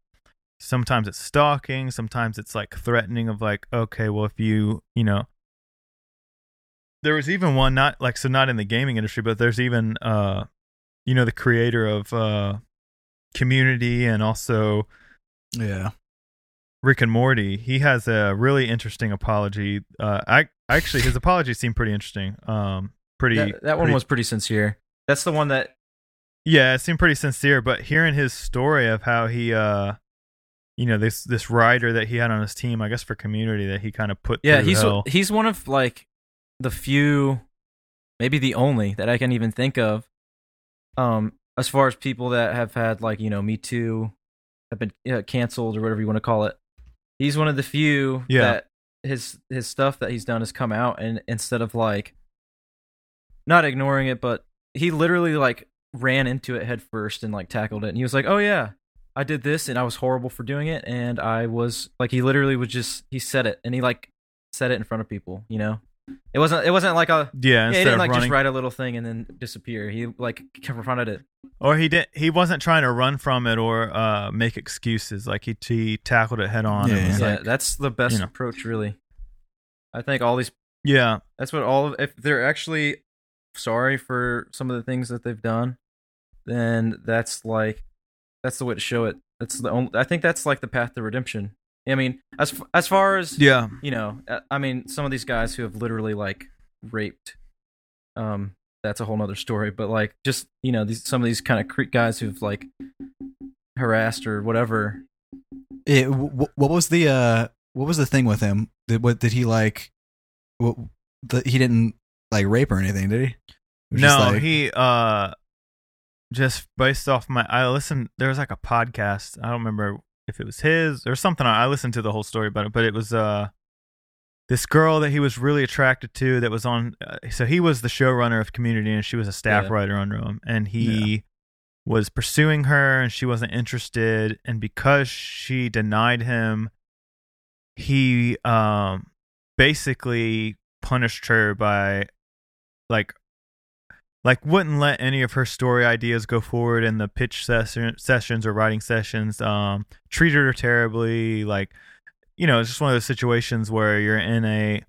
sometimes it's stalking, sometimes it's like threatening of like okay, well if you you know there was even one not like so not in the gaming industry, but there's even uh you know the creator of uh Community and also Yeah. Rick and Morty. He has a really interesting apology. Uh I actually his apology seemed pretty interesting. Um pretty That, that one pretty- was pretty sincere. That's the one that Yeah, it seemed pretty sincere, but hearing his story of how he uh you know, this this writer that he had on his team, I guess for community that he kind of put yeah he's hell. he's one of like the few maybe the only that i can even think of um as far as people that have had like you know me too have been uh, canceled or whatever you want to call it he's one of the few Yeah. that his his stuff that he's done has come out and instead of like not ignoring it but he literally like ran into it head first and like tackled it and he was like oh yeah i did this and i was horrible for doing it and i was like he literally was just he said it and he like said it in front of people you know it wasn't it wasn't like a yeah, yeah, he didn't of like running just write a little thing and then disappear he like confronted it or he didn't. he wasn't trying to run from it or uh make excuses. Like he he tackled it head on. Yeah, and yeah like, that's the best you know. approach really i think all these yeah, That's what all of if they're actually sorry for some of the things that they've done, then that's like that's the way to show it. That's the only I think that's like the path to redemption. I mean, as as far as yeah, you know, uh, I mean, some of these guys who have literally like raped, um, that's a whole nother story. But like, just you know, these some of these kind of cre- guys who've like harassed or whatever. It, w- what was the uh what was the thing with him? Did what did he like? What the, he didn't like rape or anything, did he? No, just like- he uh just based off my I listened there was like a podcast. I don't remember if it was his or something. I listened to the whole story about it, but it was uh this girl that he was really attracted to that was on uh, so he was the showrunner of community and she was a staff Yeah. writer under him and he was pursuing her and she wasn't interested and because she denied him he um basically punished her by like like wouldn't let any of her story ideas go forward in the pitch session, sessions or writing sessions um treated her terribly. Like you know it's just one of those situations where you're in a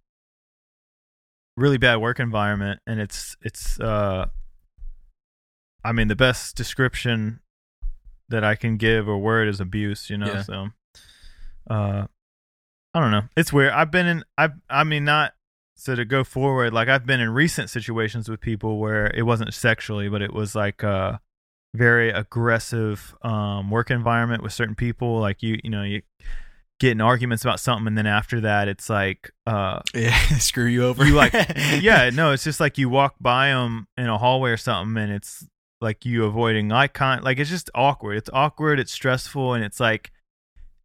really bad work environment and it's it's uh i mean the best description that i can give or word is abuse you know Yeah. so uh i don't know. It's weird. I've been in i i mean not so to go forward like i've been in recent situations with people where it wasn't sexually but it was like a very aggressive um work environment with certain people. Like you you know you get in arguments about something and then after that it's like uh yeah, screw you over. you like yeah no it's just like you walk by them in a hallway or something and it's like you avoiding eye contact like it's just awkward. It's awkward it's stressful and it's like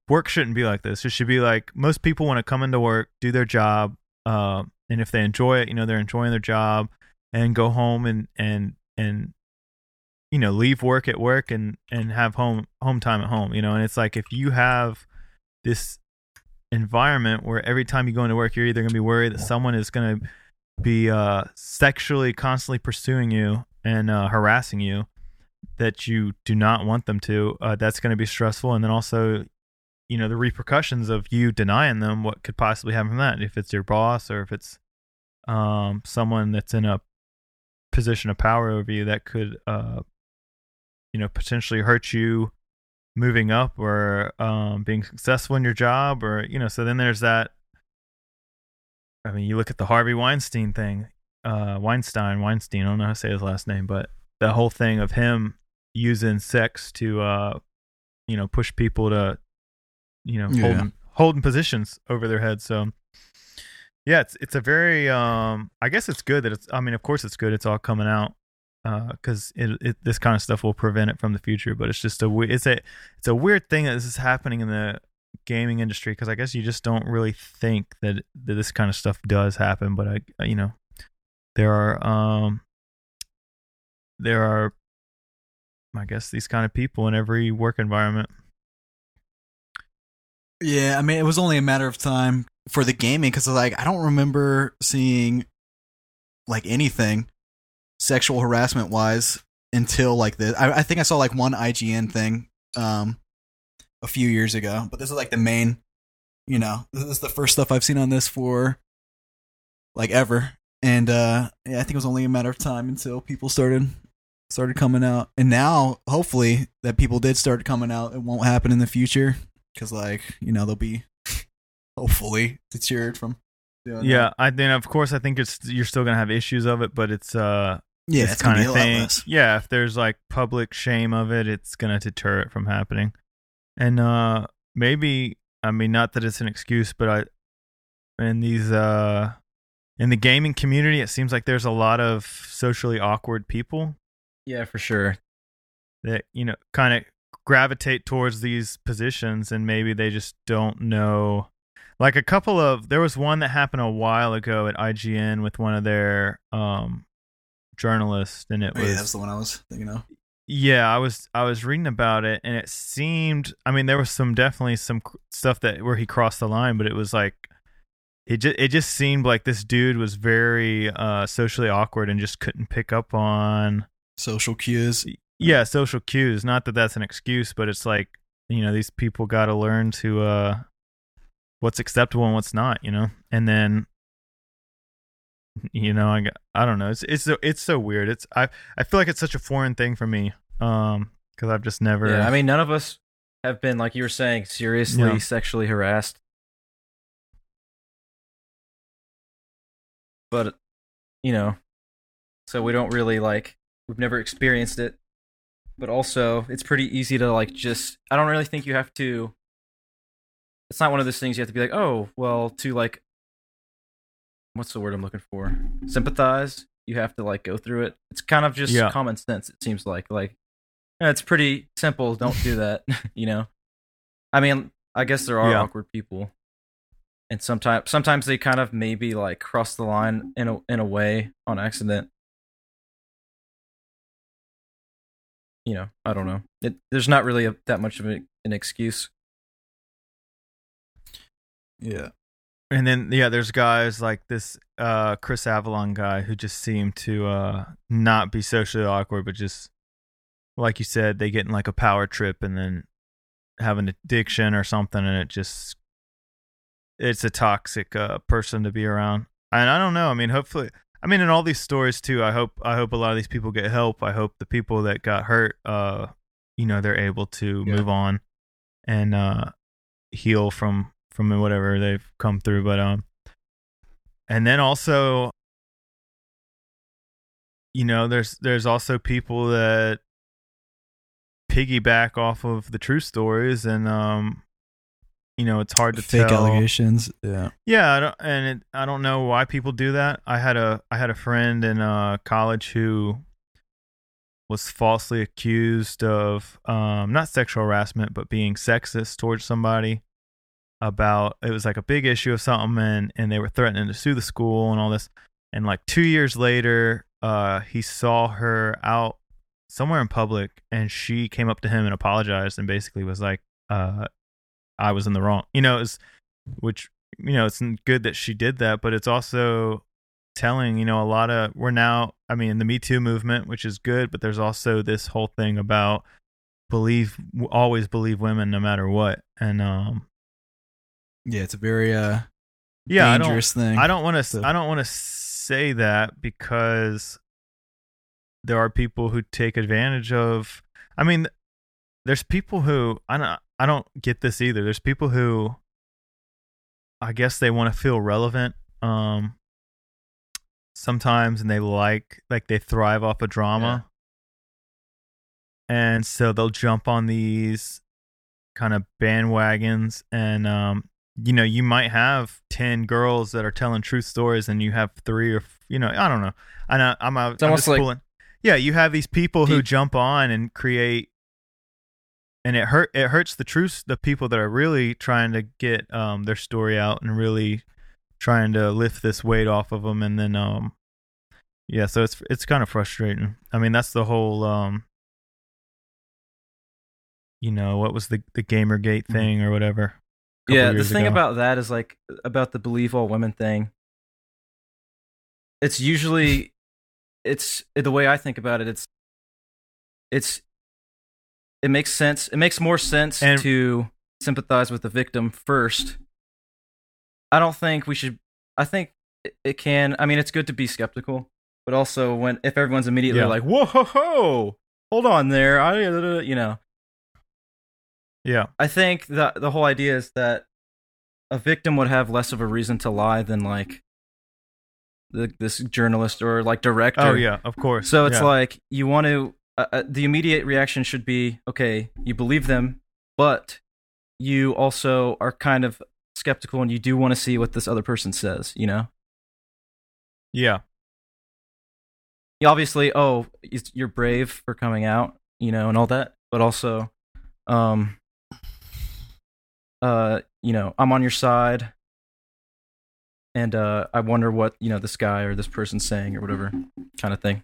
work shouldn't be like this. It should be like most people want to come into work do their job uh, and if they enjoy it you know they're enjoying their job and go home and and and you know leave work at work and and have home home time at home you know and it's like if you have this environment where every time you go into work you're either going to be worried that someone is going to be uh sexually constantly pursuing you and uh harassing you that you do not want them to uh that's going to be stressful. And then also you know the repercussions of you denying them what could possibly happen from that? If it's your boss or if it's um someone that's in a position of power over you that could uh you know potentially hurt you moving up or um being successful in your job or you know so then there's that I mean you look at the Harvey Weinstein thing uh Weinstein Weinstein I don't know how to say his last name but the whole thing of him using sex to uh you know push people to you know Yeah. holding holding positions over their heads so yeah it's it's a very um i guess it's good that it's i mean of course it's good it's all coming out uh because it, it this kind of stuff will prevent it from the future but it's just a it's a it's a weird thing that this is happening in the gaming industry because i guess you just don't really think that, that this kind of stuff does happen but i you know there are um there are I guess these kind of people in every work environment. Yeah, I mean, it was only a matter of time for the gaming because, like, I don't remember seeing like anything sexual harassment wise until like this. I, I think I saw like one IGN thing um a few years ago, but this is like the main. You know, this is the first stuff I've seen on this for like ever, and uh yeah, I think it was only a matter of time until people started started coming out, and now hopefully that people did start coming out, it won't happen in the future because like you know they'll be hopefully deterred from doing Yeah, I then of course I think it's you're still gonna have issues of it, but it's uh Yeah, this it's kind of lot thing. less. Yeah, if there's like public shame of it, it's gonna deter it from happening. And uh maybe I mean not that it's an excuse, but I in these uh in the gaming community it seems like there's a lot of socially awkward people Yeah, for sure. that, you know, kind of gravitate towards these positions and maybe they just don't know like a couple of there was one that happened a while ago at IGN with one of their um journalists and it Oh, was yeah, that's the one I was thinking of. yeah, I was I was reading about it, and it seemed. I mean, there was some definitely some stuff that where he crossed the line, but it was like it just it just seemed like this dude was very uh, socially awkward and just couldn't pick up on Social cues. Yeah social cues. Not that that's an excuse, but it's like you know these people got to learn to uh, what's acceptable and what's not, you know, and then. You know, I, I don't know. It's it's so it's so weird. It's I I feel like it's such a foreign thing for me. Um, because I've just never. Yeah, I mean, none of us have been like you were saying seriously Yeah. sexually harassed. But you know, so we don't really like we've never experienced it. But also, it's pretty easy to like just I don't really think you have to it's not one of those things you have to be like, "Oh, well, to like what's the word I'm looking for? Sympathize. You have to like go through it. It's kind of just Yeah. common sense. It seems like like it's pretty simple. Don't do that. you know. I mean, I guess there are Yeah. awkward people, and sometimes sometimes they kind of maybe like cross the line in a in a way on accident. You know, I don't know. It, there's not really a, that much of a, an excuse. Yeah. And then yeah, there's guys like this uh Chris Avellone guy who just seem to uh not be socially awkward, but just like you said, they get in like a power trip and then have an addiction or something, and it just it's a toxic uh person to be around. And I don't know. I mean, hopefully, I mean, in all these stories too, I hope I hope a lot of these people get help. I hope the people that got hurt, uh, you know, they're able to Yeah. move on and uh heal from from whatever they've come through. But um, and then also, you know, there's there's also people that piggyback off of the true stories, and um, you know, it's hard to Fake tell. allegations. Yeah. Yeah, I don't, and it, I don't know why people do that. I had a I had a friend in uh, college who was falsely accused of um, not sexual harassment, but being sexist towards somebody. About it was like a big issue of something, and and they were threatening to sue the school and all this. And like two years later, uh, he saw her out somewhere in public, and she came up to him and apologized, and basically was like, uh, "I was in the wrong," you know, it's which you know it's good that she did that but it's also telling you know a lot of we're now i mean the me too movement which is good but there's also this whole thing about believe always believe women no matter what and um Yeah, it's a very uh yeah dangerous thing. i don't i don't want to So- i don't want to say that because there are people who take advantage of i mean there's people who i don't i don't get this either there's people who I guess they want to feel relevant um sometimes and they like like they thrive off of drama. And so they'll jump on these kind of bandwagons and um you know, you might have 10 girls that are telling truth stories and you have 3 or you know, I don't know. I know I'm out It's I'm almost just like- pulling. Yeah, you have these people who jump on and create and it hurt it hurts the truth the people that are really trying to get um their story out and really trying to lift this weight off of them and then um yeah so it's it's kind of frustrating i mean that's the whole um you know, what was the the GamerGate Mhm. thing or whatever. yeah, the thing ago. about that is like about the believe all women thing. It's usually, it's the way I think about it. It's, it's, it makes sense. It makes more sense And- to sympathize with the victim first. I don't think we should. I think it- it can. I mean, it's good to be skeptical, but also when if everyone's immediately Yeah. like, "Whoa, ho, ho, hold on there," I, you know, yeah, I think the the whole idea is that a victim would have less of a reason to lie than like the, this journalist or like director. oh yeah, of course. So it's yeah. like you want to. Uh, uh, the immediate reaction should be okay. You believe them, but you also are kind of skeptical and you do want to see what this other person says. You know. yeah, You obviously, oh, you're brave for coming out, you know, and all that, but also, um, uh, you know, I'm on your side, and uh, I wonder what you know this guy or this person's saying or whatever kind of thing.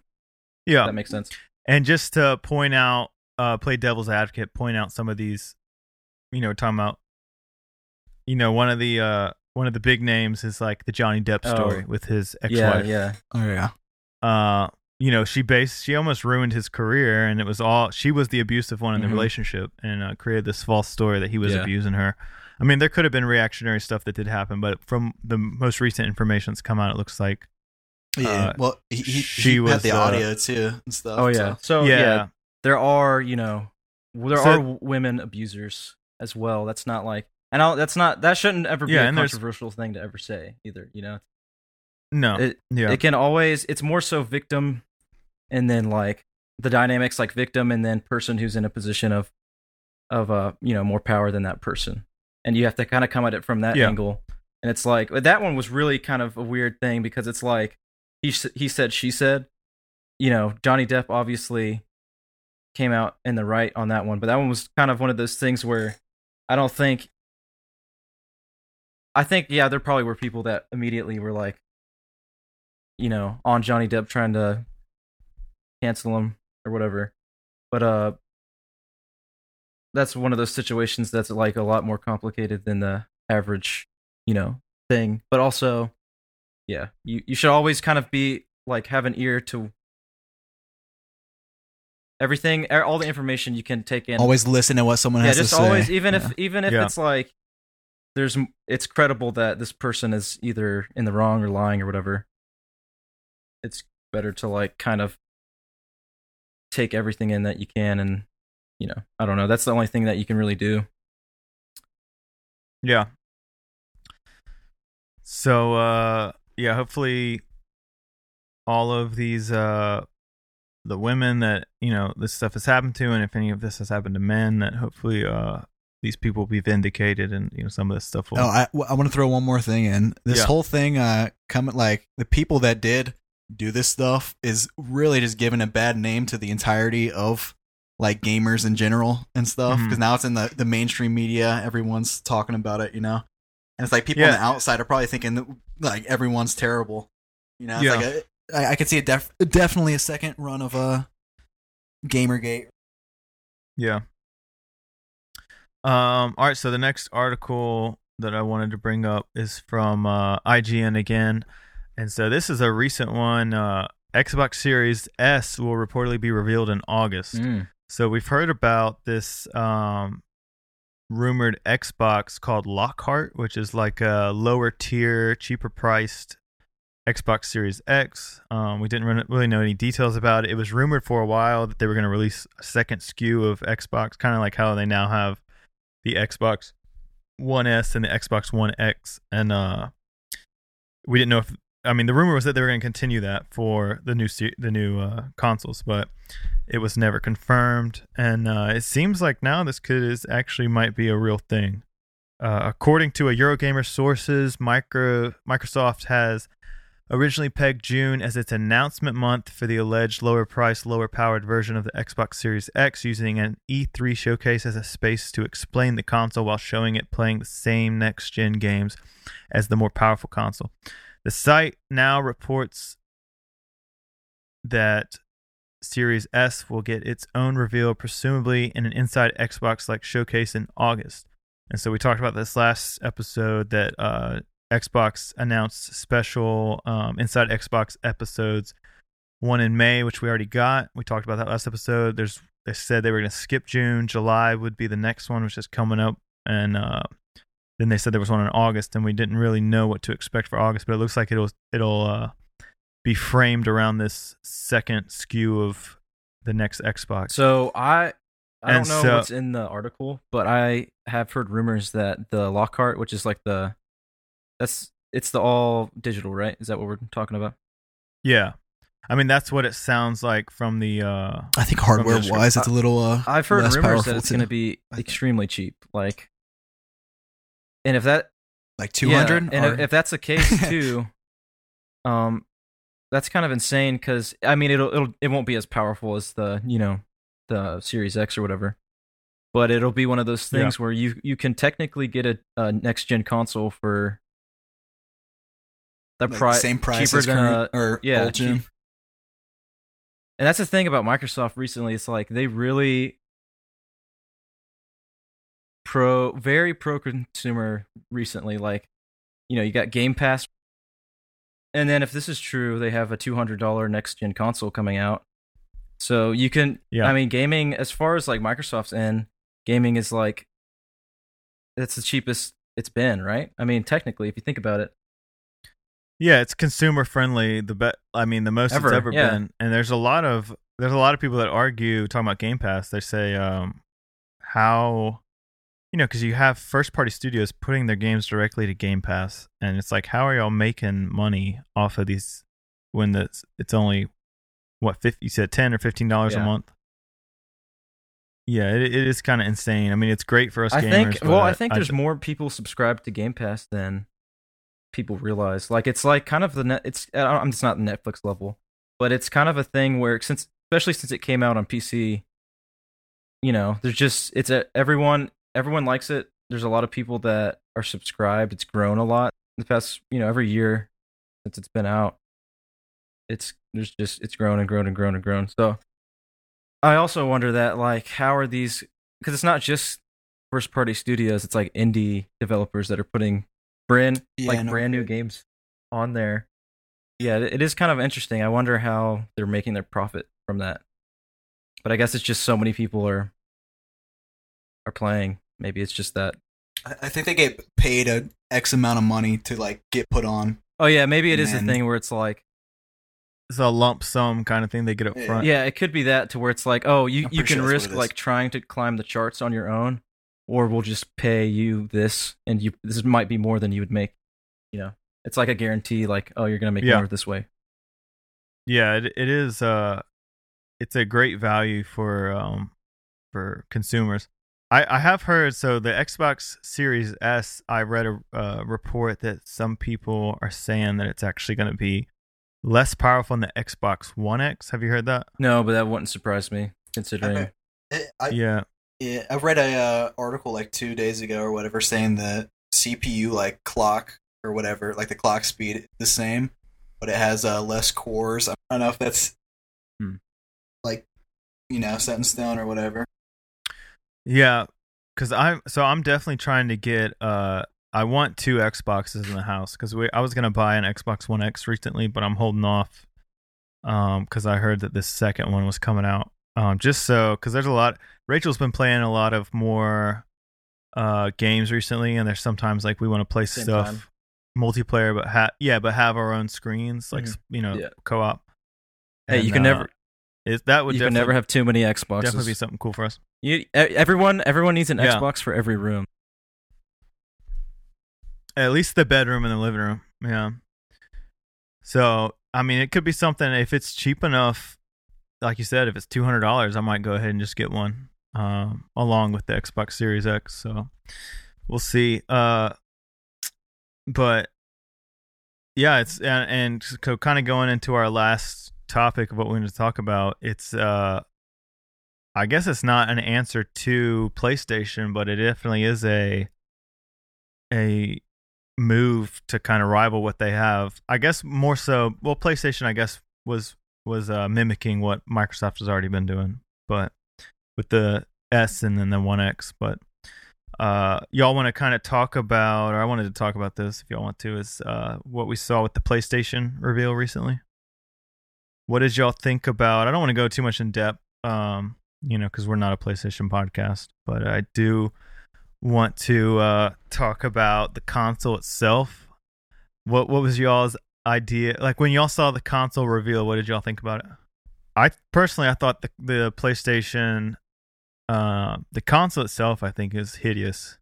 yeah. That makes sense. And just to point out, uh, play devil's advocate, point out some of these, you know, talking about, you know, one of the uh, one of the big names is like the Johnny Depp Oh. story with his ex-wife. yeah, Oh yeah. Uh, you know, she based, she almost ruined his career, and it was all she was the abusive one in the Mhm. relationship, and uh, created this false story that he was Yeah. abusing her. I mean, there could have been reactionary stuff that did happen, but from the most recent information that's come out, it looks like Yeah. Uh, well, he, he, she he was, had the uh, audio too and stuff. Oh yeah. So yeah, yeah, there are you know there So- are women abusers as well. That's not like and I'll, that's not that shouldn't ever be Yeah, a controversial thing to ever say either. You know, no, it yeah, it can always it's more so victim and then like the dynamics like victim and then person who's in a position of of uh you know more power than that person and you have to kind of come at it from that Yeah. angle and it's like that one was really kind of a weird thing because it's like he he said she said you know Johnny Depp obviously came out in the right on that one but that one was kind of one of those things where I don't think I think yeah there probably were people that immediately were like you know, on Johnny Depp trying to cancel him or whatever. But uh that's one of those situations that's like a lot more complicated than the average, you know, thing. But also, yeah, you you should always kind of be like have an ear to everything er, all the information you can take in Always listen to what someone yeah has just to say. Yeah, just always even Yeah. if even if Yeah. it's like there's it's credible that this person is either in the wrong or lying or whatever it's better to like kind of take everything in that you can and you know i don't know that's the only thing that you can really do Yeah. So uh yeah, hopefully all of these uh the women that, you know, this stuff has happened to and if any of this has happened to men that hopefully uh these people will be vindicated and you know some of this stuff will Oh, I, I want to throw one more thing in. This Yeah. whole thing, uh, coming like the people that did do this stuff is really just giving a bad name to the entirety of like gamers in general and stuff. Because now it's in the the mainstream media, everyone's talking about it, you know. And it's like people on the outside are probably thinking that, like everyone's terrible, you know. It's Yeah. like a, I, I could see a def- definitely a second run of a Gamergate. Yeah. Um. All right. So the next article that I wanted to bring up is from uh, IGN again, and so this is a recent one. Uh, Xbox Series S will reportedly be revealed in August. So we've heard about this um, rumored Xbox called Lockhart, which is like a lower tier, cheaper priced Xbox Series X. Um, we didn't really know any details about it. It was rumored for a while that they were going to release a second SKU of Xbox, kind of like how they now have the Xbox One S and the Xbox One X. And uh, we didn't know if I mean the rumor was that they were going to continue that for the new the new uh, consoles, but it was never confirmed. And uh, it seems like now this could is actually might be a real thing. Uh, according to a Eurogamer sources, micro Microsoft has originally pegged June as its announcement month for the alleged lower price, lower powered version of the Xbox Series X, using an E3 showcase as a space to explain the console while showing it playing the same next gen games as the more powerful console. The site now reports that Series S will get its own reveal, presumably in an Inside Xbox like showcase in August. And so we talked about this last episode that uh, Xbox announced special um, Inside Xbox episodes. One in May, which we already got. We talked about that last episode. There's they said they were going to skip June. July would be the next one, which is coming up, and uh, then they said there was one in August, and we didn't really know what to expect for August, but it looks like it'll it'll uh, be framed around this second SKU of the next Xbox. So I I And don't know so- what's in the article, but I have heard rumors that the Lockhart, which is like the that's it's the all digital, right? Is that what we're talking about? yeah, I mean that's what it sounds like from the. Uh, I think hardware wise, it's a little. Uh, I've heard less rumors powerful that it's too. going to be extremely cheap, like. And if that like two hundred. Yeah, and if, if that's the case too, um, that's kind of insane because I mean it'll it'll it won't be as powerful as the you know the Series X or whatever, but it'll be one of those Yeah. things where you you can technically get a, a next gen console for the like, price same price cheaper as than current, a or yeah, old gen. cheap- and that's the thing about Microsoft recently. It's like they really pro, very pro consumer recently. Like, you know, you got Game Pass, and then if this is true, they have a two hundred dollar next gen console coming out. So you can, Yeah. I mean, gaming as far as like Microsoft's end, gaming is like it's the cheapest it's been, right? I mean, technically, if you think about it. Yeah, it's consumer friendly. The be- I mean, the most Ever, it's ever yeah. been. And there's a lot of there's a lot of people that argue talking about Game Pass. They say um, how you know because you have first party studios putting their games directly to Game Pass, and it's like how are y'all making money off of these when it's it's only what fifty? You said ten or fifteen dollars a month. Yeah, it, it is kind of insane. I mean, it's great for us I gamers. think. Well, I think there's th- more people subscribed to Game Pass than people realize. Like it's like kind of the net. It's I don't- it's not Netflix level, but it's kind of a thing where since especially since it came out on PC, you know, there's just it's a everyone everyone likes it. There's a lot of people that are subscribed. It's grown a lot in the past. You know, every year since it's been out, it's there's just it's grown and grown and grown and grown. So I also wonder that like how are these because it's not just first party studios it's like indie developers that are putting brand Yeah, like no brand new games on there yeah it, it is kind of interesting i wonder how they're making their profit from that but i guess it's just so many people are are playing maybe it's just that I I think they get paid a X amount of money to like get put on. oh yeah maybe it is a Man. thing where it's like it's a lump sum kind of thing they get up Yeah. front. yeah it could be that to where it's like oh you, I'm you can sure risk what it is. like trying to climb the charts on your own or we'll just pay you this and you this might be more than you would make you know it's like a guarantee like oh you're gonna make Yeah. more this way yeah it, it is uh it's a great value for um for consumers i i have heard so the xbox series s i read a uh, report that some people are saying that it's actually going to be less powerful than the xbox one x have you heard that no but that wouldn't surprise me considering Okay. I, yeah Yeah, I read a uh, article like two days ago or whatever saying the CPU like clock or whatever, like the clock speed the same, but it has uh, less cores. I don't know if that's Hmm. like you know set in stone or whatever. Yeah because i'm so i'm definitely trying to get uh i want two xboxes in the house because we i was going to buy an xbox one x recently but i'm holding off um because i heard that this second one was coming out um just so because there's a lot rachel's been playing a lot of more uh games recently and there's sometimes like we want to play Same stuff time. multiplayer but ha- yeah but have our own screens like Mhm. you know Yeah. co-op hey you can uh, never it, that would you can never have too many xboxes definitely be something cool for us you, everyone everyone needs an Yeah. xbox for every room At least the bedroom and the living room. Yeah. So I mean, it could be something if it's cheap enough. Like you said, if it's two hundred dollars, I might go ahead and just get one, um, along with the Xbox Series X. So we'll see. Uh, but yeah, it's and, and so kind of going into our last topic of what we're going to talk about. It's uh, I guess it's not an answer to PlayStation, but it definitely is a a move to kind of rival what they have. I guess more so. Well, PlayStation, I guess, was was uh, mimicking what Microsoft has already been doing, but with the S and then the One X. But uh, y'all want to kind of talk about, or I wanted to talk about this if y'all want to, is uh, what we saw with the PlayStation reveal recently. What did y'all think about? I don't want to go too much in depth, um, you know, because we're not a PlayStation podcast, but I do want to uh, talk about the console itself. What what was y'all's idea? Like when y'all saw the console reveal, what did y'all think about it? I personally, I thought the the PlayStation, uh, the console itself, I think is hideous.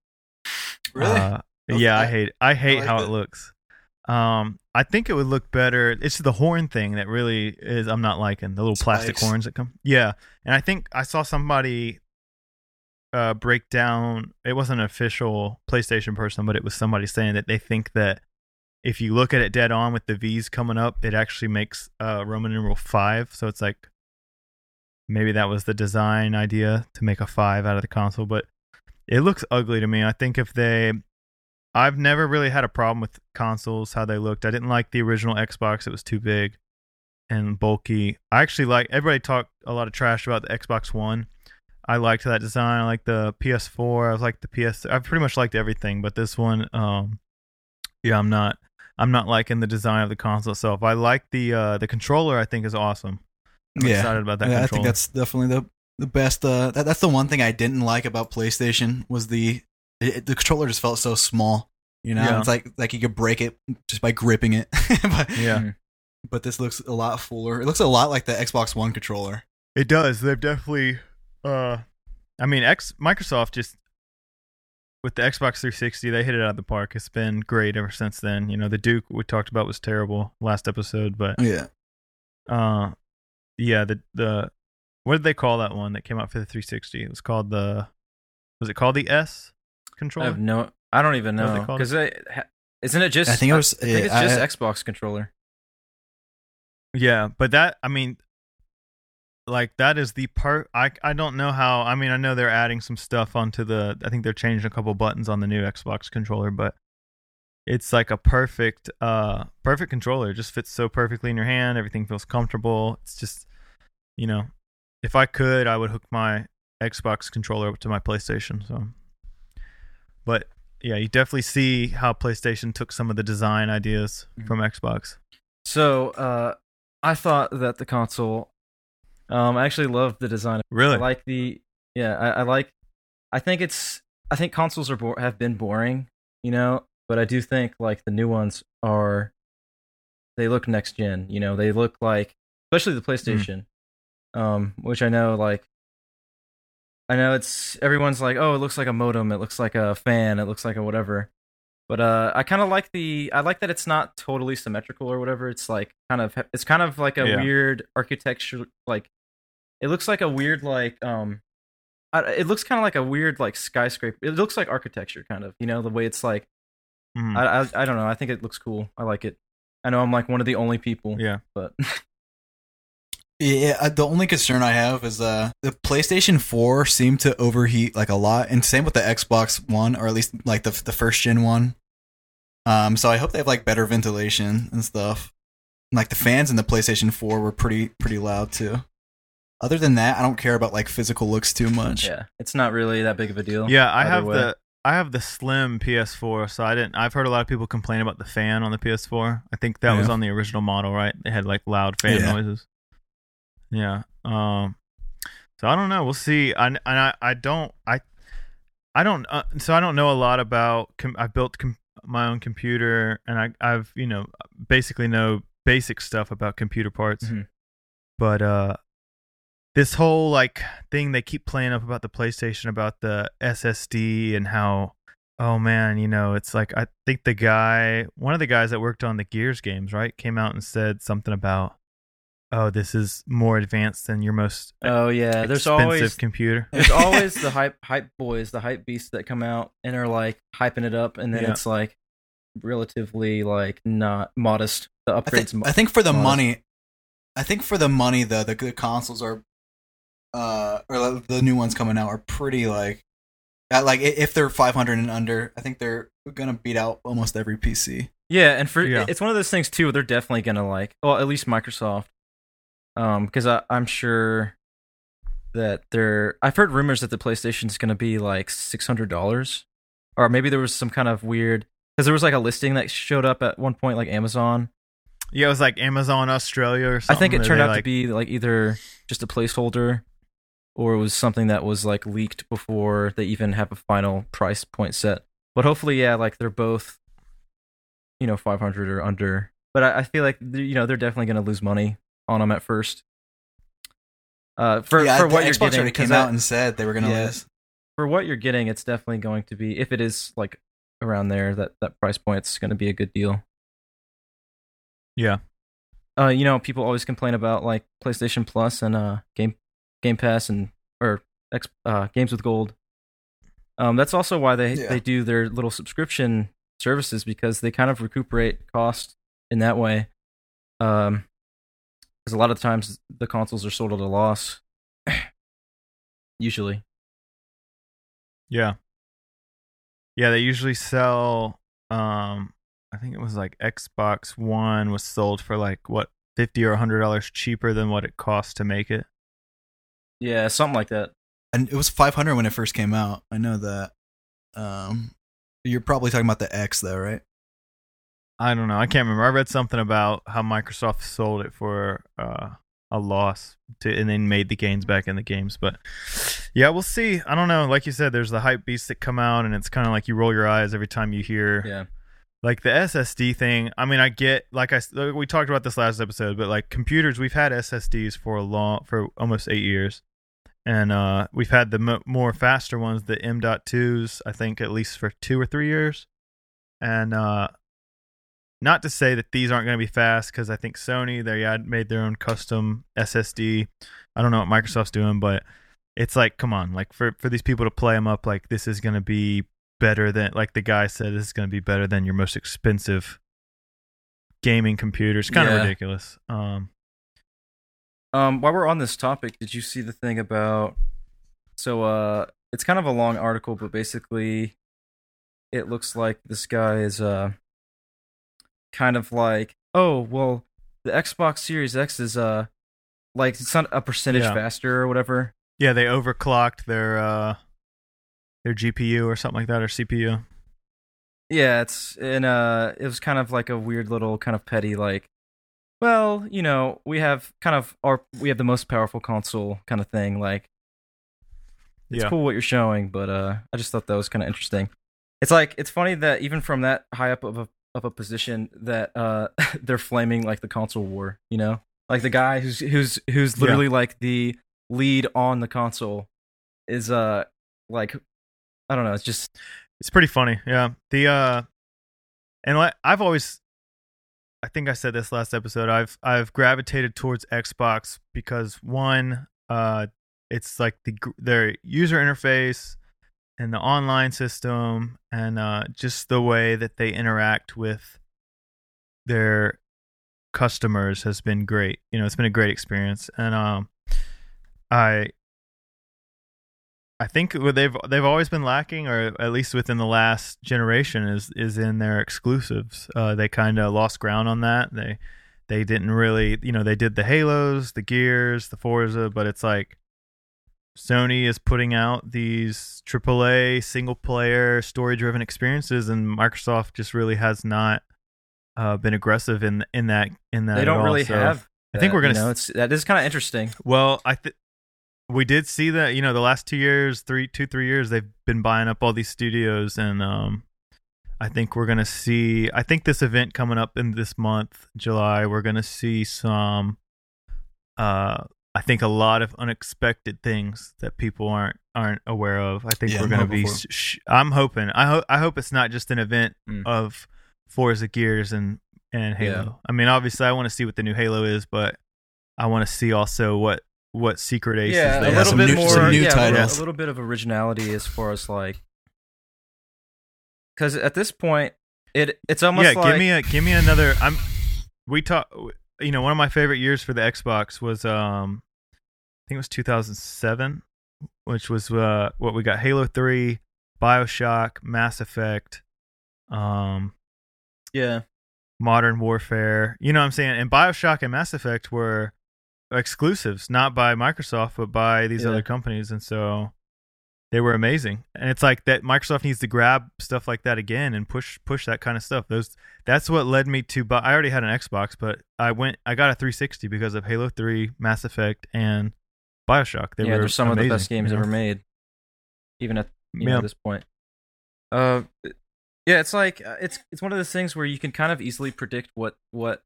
Really? Uh, Okay. yeah, I hate I hate like how it. it looks. Um, I think it would look better. It's the horn thing that really is I'm not liking the little plastic horns that come. Yeah, and I think I saw somebody uh break down. It wasn't an official PlayStation person, but it was somebody saying that they think that if you look at it dead on with the V's coming up, it actually makes uh Roman numeral five. So it's like maybe that was the design idea to make a five out of the console, but it looks ugly to me. I think if they I've never really had a problem with consoles how they looked. I didn't like the original Xbox; it was too big and bulky. I actually like everybody talked a lot of trash about the Xbox One. I liked that design. I like the PS4. I was like the PS. I pretty much liked everything, but this one, um, yeah, I'm not. I'm not liking the design of the console itself. I like the uh the controller. I think is awesome. I'm Yeah. excited about that Yeah, I think that's definitely the the best. Uh, that, that's the one thing I didn't like about PlayStation was the it, it- the controller just felt so small. You know, Yeah. it's like like you could break it just by gripping it. but, yeah. Mhm. but this looks a lot fuller. It looks a lot like the Xbox One controller. It does. They've definitely uh I mean X Microsoft just with the Xbox 360, they hit it out of the park. It's been great ever since then. You know, the Duke we talked about was terrible last episode, but Yeah, uh yeah, the the what did they call that one that came out for the 360? It was called the was it called the S I have no. I don't even What are they know because isn't it just? I think it was- I think yeah, it's just I- Xbox controller. Yeah, but that I mean like that is the part I I don't know how I mean I know they're adding some stuff onto the I think they're changing a couple buttons on the new Xbox controller but it's like a perfect uh perfect controller it just fits so perfectly in your hand everything feels comfortable it's just you know if I could I would hook my Xbox controller up to my PlayStation so but yeah you definitely see how PlayStation took some of the design ideas Mhm. from Xbox So uh, I thought that the console. Um, I actually love the design. really I like the yeah. I, I like. I think it's. I think consoles are bo- have been boring, you know. But I do think like the new ones are. They look next gen. You know, they look like especially the PlayStation, um, which I know like. I know it's everyone's like, oh, it looks like a modem. It looks like a fan. It looks like a whatever. But uh, I kind of like the. I like that it's not totally symmetrical or whatever. It's like kind of. It's kind of like a Yeah. weird architecture. Like, it looks like a weird like um. I, it looks kind of like a weird like skyscraper. It looks like architecture, kind of. You know the way it's like. Mhm. I, I I don't know. I think it looks cool. I like it. I know I'm like one of the only people. yeah But yeah. uh, The only concern I have is uh the PlayStation Four seemed to overheat like a lot, and same with the Xbox One, or at least like the the first gen one. Um, so I hope they have like better ventilation and stuff. Like the fans in the PlayStation 4 were pretty pretty loud too. Other than that, I don't care about like physical looks too much. yeah, it's not really that big of a deal. Yeah, I have way. the I have the slim PS4, so I didn't. I've heard a lot of people complain about the fan on the PS4. I think that was on the original model, right? They had like loud fan Yeah. noises. Yeah. Um. So I don't know. We'll see. I and I I don't I I don't. Uh, so I don't know a lot about. Com- I built com- my own computer, and I I've you know basically know basic stuff about computer parts, Mhm. but uh this whole like thing they keep playing up about the PlayStation about the SSD and how oh man, you know, it's like I think the guy, one of the guys that worked on the Gears games, right, came out and said something about oh, this is more advanced than your most Oh yeah, there's expensive always computer. there's always the hype hype boys, the hype beasts that come out and are like hyping it up, and then Yeah. it's like relatively like not modest. The I, upgrades. think, I think for the modest. money, I think for the money though, the, the consoles are, uh, or the- the new ones coming out are pretty like, at like i- if they're 500 and under, I think they're gonna beat out almost every PC. yeah, and for Yeah. it's one of those things too. They're definitely gonna like, well, at least Microsoft. Um, because I'm sure that they're. I've heard rumors that the PlayStation is going to be like six hundred dollars, or maybe there was some kind of weird because there was like a listing that showed up at one point, like Amazon. Yeah, it was like Amazon Australia or something. I think it turned out to be like either just a placeholder, or it was something that was like leaked before they even have a final price point set. But hopefully, yeah, like they're both, you know, five hundred or under. But I, I feel like you know they're definitely going to lose money on them at first. Uh, for yeah, for what you're Xbox getting, already 'cause came out and said they were gonna Yeah. lose. for what you're getting, it's definitely going to be if it is like around there that that price point, it's going to be a good deal. Yeah. Uh, you know, people always complain about like PlayStation Plus and uh Game Game Pass and or X uh Games with Gold. Um, that's also why they Yeah. they do their little subscription services because they kind of recuperate cost in that way. Um, because a lot of times the consoles are sold at a loss. Usually. Yeah. Yeah, they usually sell um I think it was like Xbox One was sold for like what 50 or 100 dollars cheaper than what it cost to make it. Yeah, something like that. And it was 500 when it first came out. I know that. Um, you're probably talking about the X though, right? I don't know. I can't remember. I read something about how Microsoft sold it for uh a loss to and then made the gains back in the games, but yeah, we'll see. I don't know. Like you said there's the hype beasts that come out and it's kind of like you roll your eyes every time you hear Yeah. like the SSD thing. I mean, I get like I we talked about this last episode, but like computers, we've had SSDs for a long for almost eight years, and uh, we've had the mo more faster ones, the M.2s, I think at least for two or three years, and uh, not to say that these aren't going to be fast because I think Sony they had made their own custom SSD. I don't know what Microsoft's doing, but it's like come on, like for for these people to play them up, like this is going to be better than like the guy said this is going to be better than your most expensive gaming computer. It's kind of Yeah. ridiculous. Um Um, while we're on this topic, did you see the thing about? So, uh, it's kind of a long article, but basically, it looks like this guy is uh, kind of like, oh, well, the Xbox Series X is uh, like it's not a percentage Yeah. faster or whatever. yeah, they overclocked their uh their GPU or something like that or CPU. Yeah, it's and uh, it was kind of like a weird little kind of petty like, well, you know, we have kind of our we have the most powerful console kind of thing. Like, it's Yeah. cool what you're showing, but uh, I just thought that was kind of interesting. It's like it's funny that even from that high up of a of a position that uh they're flaming like the console war. You know, like the guy who's who's who's Yeah. literally like the lead on the console is uh like I don't know. It's just It's pretty funny. Yeah. The uh and I've always I think I said this last episode. I've I've gravitated towards Xbox because one uh it's like the their user interface and the online system and uh just the way that they interact with their customers has been great. You know, it's been a great experience and um I I think they've they've always been lacking, or at least within the last generation, is is in their exclusives. Uh, they kind of lost ground on that. They they didn't really, you know, they did the Halos, the Gears, the Forza, but it's like Sony is putting out these AAA single player story driven experiences, and Microsoft just really has not uh, been aggressive in in that in that. they don't all. really So- have. I think we're gonna You know, s- it's that is kind of interesting. well, I think we did see that. You know, the last two years, three, two, three years, they've been buying up all these studios, and um, I think we're gonna see. I think this event coming up in this month, July, we're gonna see some. Uh, I think a lot of unexpected things that people aren't aren't aware of. I think Yeah, we're gonna be. Sh- I'm hoping. I hope. I hope it's not just an event Mm. of Forza Gears and and Halo. Yeah. I mean, obviously, I want to see what the new Halo is, but I want to see also what what secret aces yeah, they a have. little some bit new- more. some new yeah, a little- titles. A little bit of originality as far as like, because at this point, it it's almost yeah, like give me a give me another. I'm we talk. You know, one of my favorite years for the Xbox was um, I think it was 2007, which was uh what we got: Halo Three, Bioshock, Mass Effect, um, yeah, Modern Warfare. You know what I'm saying? And Bioshock and Mass Effect were exclusives, not by Microsoft, but by these Yeah. other companies, and so they were amazing. And it's like that Microsoft needs to grab stuff like that again and push push that kind of stuff. Those that's what led me to buy. I already had an Xbox, but I went I got a 360 because of Halo 3, Mass Effect, and Bioshock. They yeah, were they're some of the best games you know? ever made, even at you know, this point. Uh, yeah, it's like uh, it's it's one of those things where you can kind of easily predict what what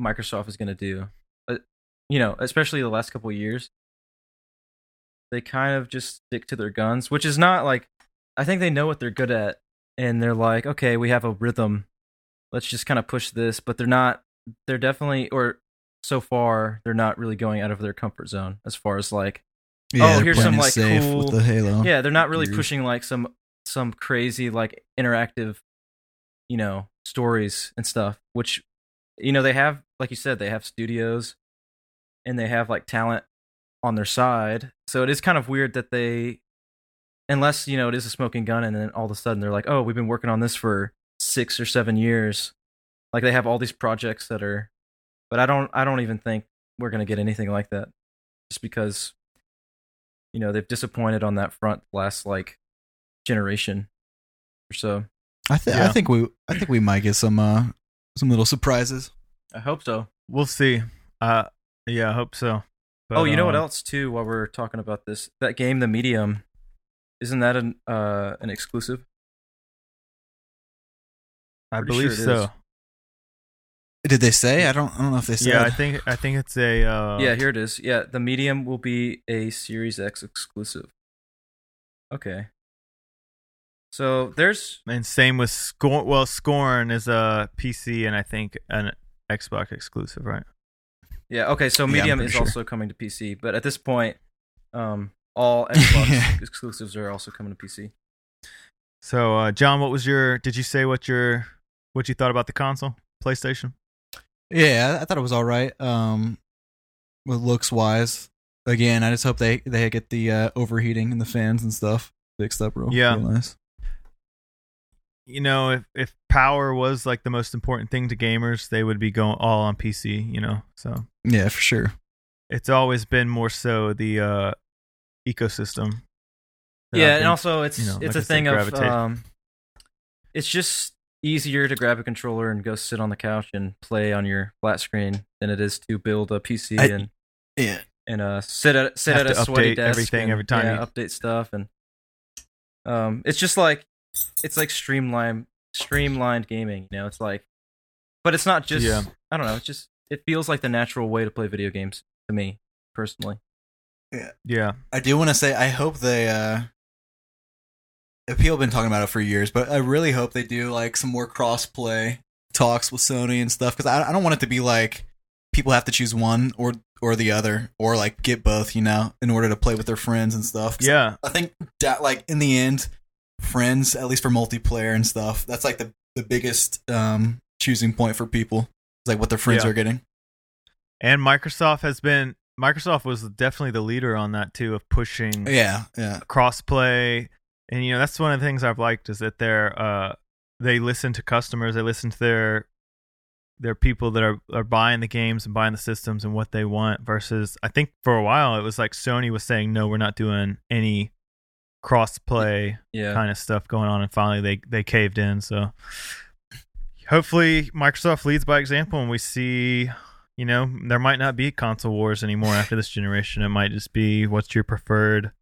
Microsoft is going to do. Uh, you know, especially the last couple of years, they kind of just stick to their guns, which is not like I think they know what they're good at, and they're like, okay, we have a rhythm, let's just kind of push this, but they're not. They're definitely or so far they're not really going out of their comfort zone as far as like Yeah, Oh, here's some, like, cool- with the Halo. yeah they're not really pushing like some some crazy like interactive you know stories and stuff which you know they have like you said they have studios and they have like talent on their side. So it is kind of weird that they unless you know it is a smoking gun and then all of a sudden they're like oh we've been working on this for six or seven years. Like they have all these projects that are but i don't i don't even think we're going to get anything like that just because you know they've disappointed on that front last like generation or so I, th- Yeah. I think we I think we might get some uh some little surprises. i hope so We'll see. Uh, yeah, I hope so. But, oh you know what um, else too while we're talking about this that game the medium isn't that an uh an exclusive I Pretty believe sure it is. so. Did they say? I don't I don't know if they said. Yeah, I think I think it's a. Uh, yeah here it is yeah the medium will be a series x exclusive okay so there's And same with Scorn. Well, Scorn is a PC and I think an Xbox exclusive, right? Yeah, okay, so Medium pretty is sure. also coming to PC, but at this point, um, all Xbox exclusives are also coming to PC. So, uh, John, what was your? Did you say what your what you thought about the console, PlayStation? Yeah, I thought it was all right. Um, with looks wise, again, I just hope they they get the uh, overheating and the fans and stuff fixed up real, Yeah. real nice. You know, if if power was like the most important thing to gamers, they would be going all on PC. You know, so Yeah, for sure. it's always been more so the uh, ecosystem. yeah, I've and also it's you know, it's like a I said, thing of gravitate. um, it's just easier to grab a controller and go sit on the couch and play on your flat screen than it is to build a PC I- and Yeah, and uh sit at sit Have at a to sweaty update desk everything and, every time yeah, you- update stuff and um it's just like it's like streamlined streamlined gaming you know it's like but it's not just Yeah. i don't know it's just it feels like the natural way to play video games to me personally yeah yeah, I do want to say I hope they. uh People have been talking about it for years, but I really hope they do like some more cross-play talks with Sony and stuff because I, I don't want it to be like people have to choose one or or the other or like get both, you know, in order to play with their friends and stuff. yeah. I think that like in the end, friends at least for multiplayer and stuff. That's like the the biggest um choosing point for people. It's like what their friends Yeah. are getting. And Microsoft has been Microsoft was definitely the leader on that too of pushing Yeah, yeah, crossplay and you know that's one of the things i've liked is that they're uh they listen to customers they listen to their their people that are are buying the games and buying the systems and what they want versus i think for a while it was like sony was saying no we're not doing any crossplay yeah. kind of stuff going on and finally they they caved in. So hopefully microsoft leads by example and we see you know there might not be console wars anymore after this generation. It might just be what's your preferred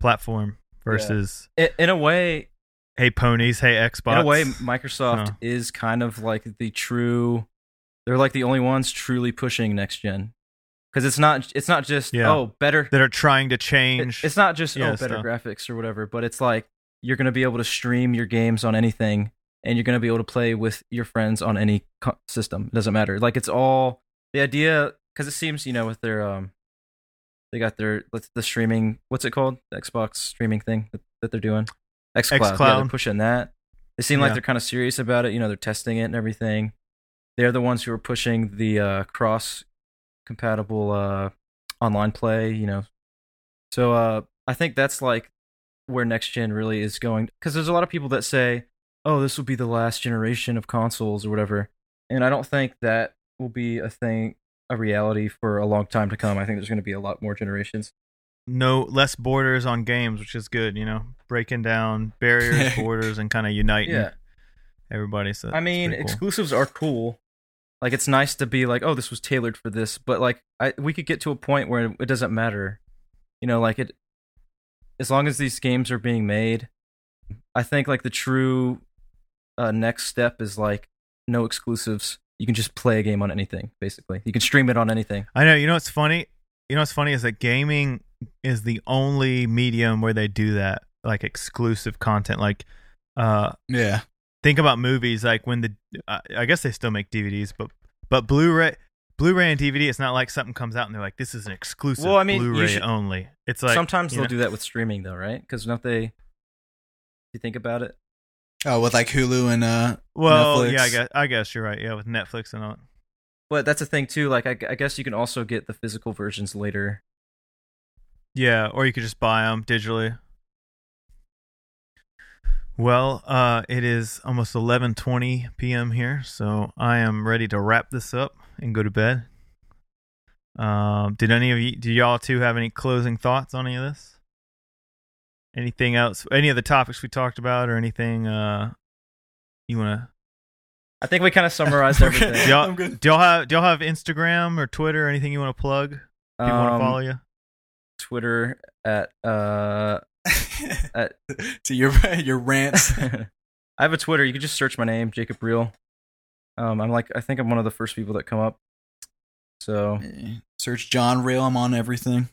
platform versus I- in a way hey ponies hey xbox in a way microsoft Oh. is kind of like the true they're like the only ones truly pushing next gen because it's not it's not just Yeah. oh better that are trying to it- change it's not just Yeah, oh better stuff. graphics or whatever but it's like you're going to be able to stream your games on anything and you're going to be able to play with your friends on any co- system it doesn't matter like it's all the idea because it seems you know with their um they got their what's the streaming what's it called? The xbox streaming thing that, that they're doing? Xcloud, yeah they're pushing that. They seem like they're kind of serious about it you know they're testing it and everything. They're the ones who are pushing the uh, cross compatible uh, online play you know? So uh, i think that's like where next gen really is going because there's a lot of people that say oh this will be the last generation of consoles or whatever. And i don't think that will be a thing a reality for a long time to come. I think there's going to be a lot more generations. no less borders on games, which is good. You know, breaking down barriers, borders, and kind of uniting Yeah, everybody. So I mean, cool. exclusives are cool. Like it's nice to be like, oh, this was tailored for this, but like I we could get to a point where it doesn't matter. You know, like it as long as these games are being made, I think like the true uh, next step is like no exclusives. You can just play a game on anything, basically. You can stream it on anything. I know. You know what's funny? You know what's funny is that gaming is the only medium where they do that, like exclusive content. Like, uh, Yeah. think about movies. Like when the, uh, I guess they still make DVDs, but but Blu-ray, Blu-ray and DVD, it's not like something comes out and they're like, this is an exclusive Well, I mean, Blu-ray usually- only. It's like Sometimes they'll know- do that with streaming though, right? Because don't they? If you think about it, Oh, with like Hulu and uh Well, Netflix. yeah, I guess I guess you're right. Yeah, with Netflix and all. but that's a thing too. Like I, I guess you can also get the physical versions later. Yeah, or you could just buy them digitally. Well, uh, it is almost 11:20 p.m. here, so I am ready to wrap this up and go to bed. Um, did any of you, do y'all two have any closing thoughts on any of this? Anything else? Any of the topics we talked about, or anything uh, you want to? I think we kind of summarized We're good. everything. Y'all, I'm good. do y'all have do y'all have Instagram or Twitter? Or anything you want to plug? People want to Um, follow you? Twitter at uh at to your your rants. I have a Twitter. You can just search my name, Jacob Real. Um, I'm like I think I'm one of the first people that come up. So Search John Real. I'm on everything,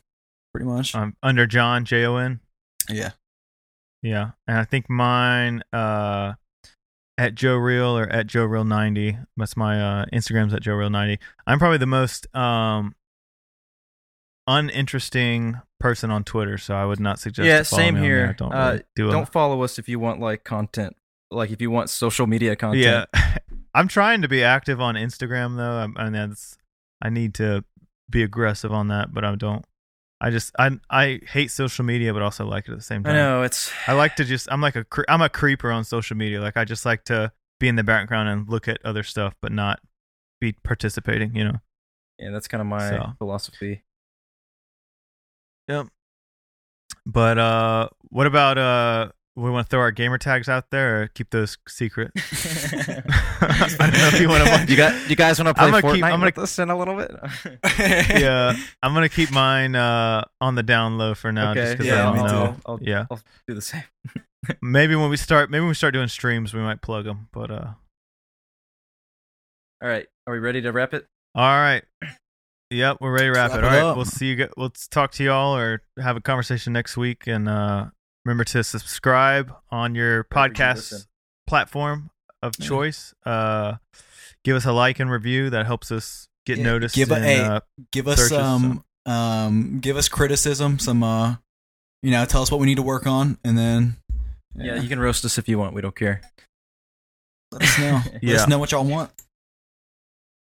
pretty much. I'm under John J O N. yeah. Yeah, and I think mine uh at Joe Real or at Joe Real ninety. That's my uh Instagram's at Joe Real ninety. I'm probably the most um uninteresting person on Twitter, so I would not suggest. Yeah, same here. I Don't Uh, really do don't follow us if you want like content, like if you want social media content. Yeah, I'm trying to be active on Instagram though, I'm- and that's I need to be aggressive on that, but I don't. I just I I hate social media, but also like it at the same time. I know it's I like to just I'm like a cre- I'm a creeper on social media. Like I just like to be in the background and look at other stuff, but not be participating. You know. yeah, that's kind of my So. philosophy. Yep. But uh, what about uh, we want to throw our gamer tags out there or keep those secret? I don't know if you want to. you got you guys want to play I'm gonna Fortnite keep- I'm gonna- with us in a little bit? yeah, I'm gonna keep mine uh on the down low for now, just because yeah, I don't me know. too. I'll, Yeah, I'll do the same. maybe when we start, maybe when we start doing streams, we might plug them. But uh, All right, are we ready to wrap it? all right. Yep, we're ready to wrap, Wrap it. it All right, up. we'll see you. gu- We'll talk to y'all or have a conversation next week. And uh, remember to subscribe on your Wherever you podcast listen. platform of Yeah. choice. Uh, give us a like and review. That helps us get Yeah, noticed. give a- in, hey, uh, give us some um give us criticism some uh you know tell us what we need to work on and then Yeah, you can roast us if you want. We don't care. let us know let Yeah. us know what y'all want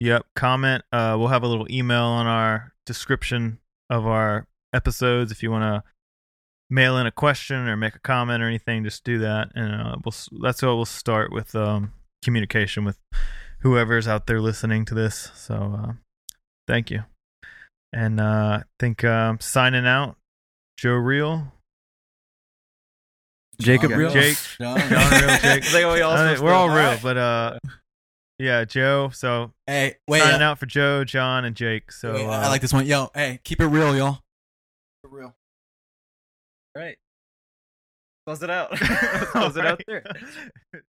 Yep. Comment. Uh, we'll have a little email on our description of our episodes. If you want to mail in a question or make a comment or anything, just do that, and uh, we'll. That's how we'll start with um, communication with whoever's out there listening to this. So, uh, thank you. And uh, I think um, signing out. Joe Real. Jacob Real? Jake. John, John Real. Jake. Like, are we all I mean, we're to- all real, Alright. but uh, yeah, Joe. So hey wait signing uh, out for Joe, John, and Jake. So wait, uh, i like this one yo hey keep it real y'all keep it real All right. Close it out. Close it out there.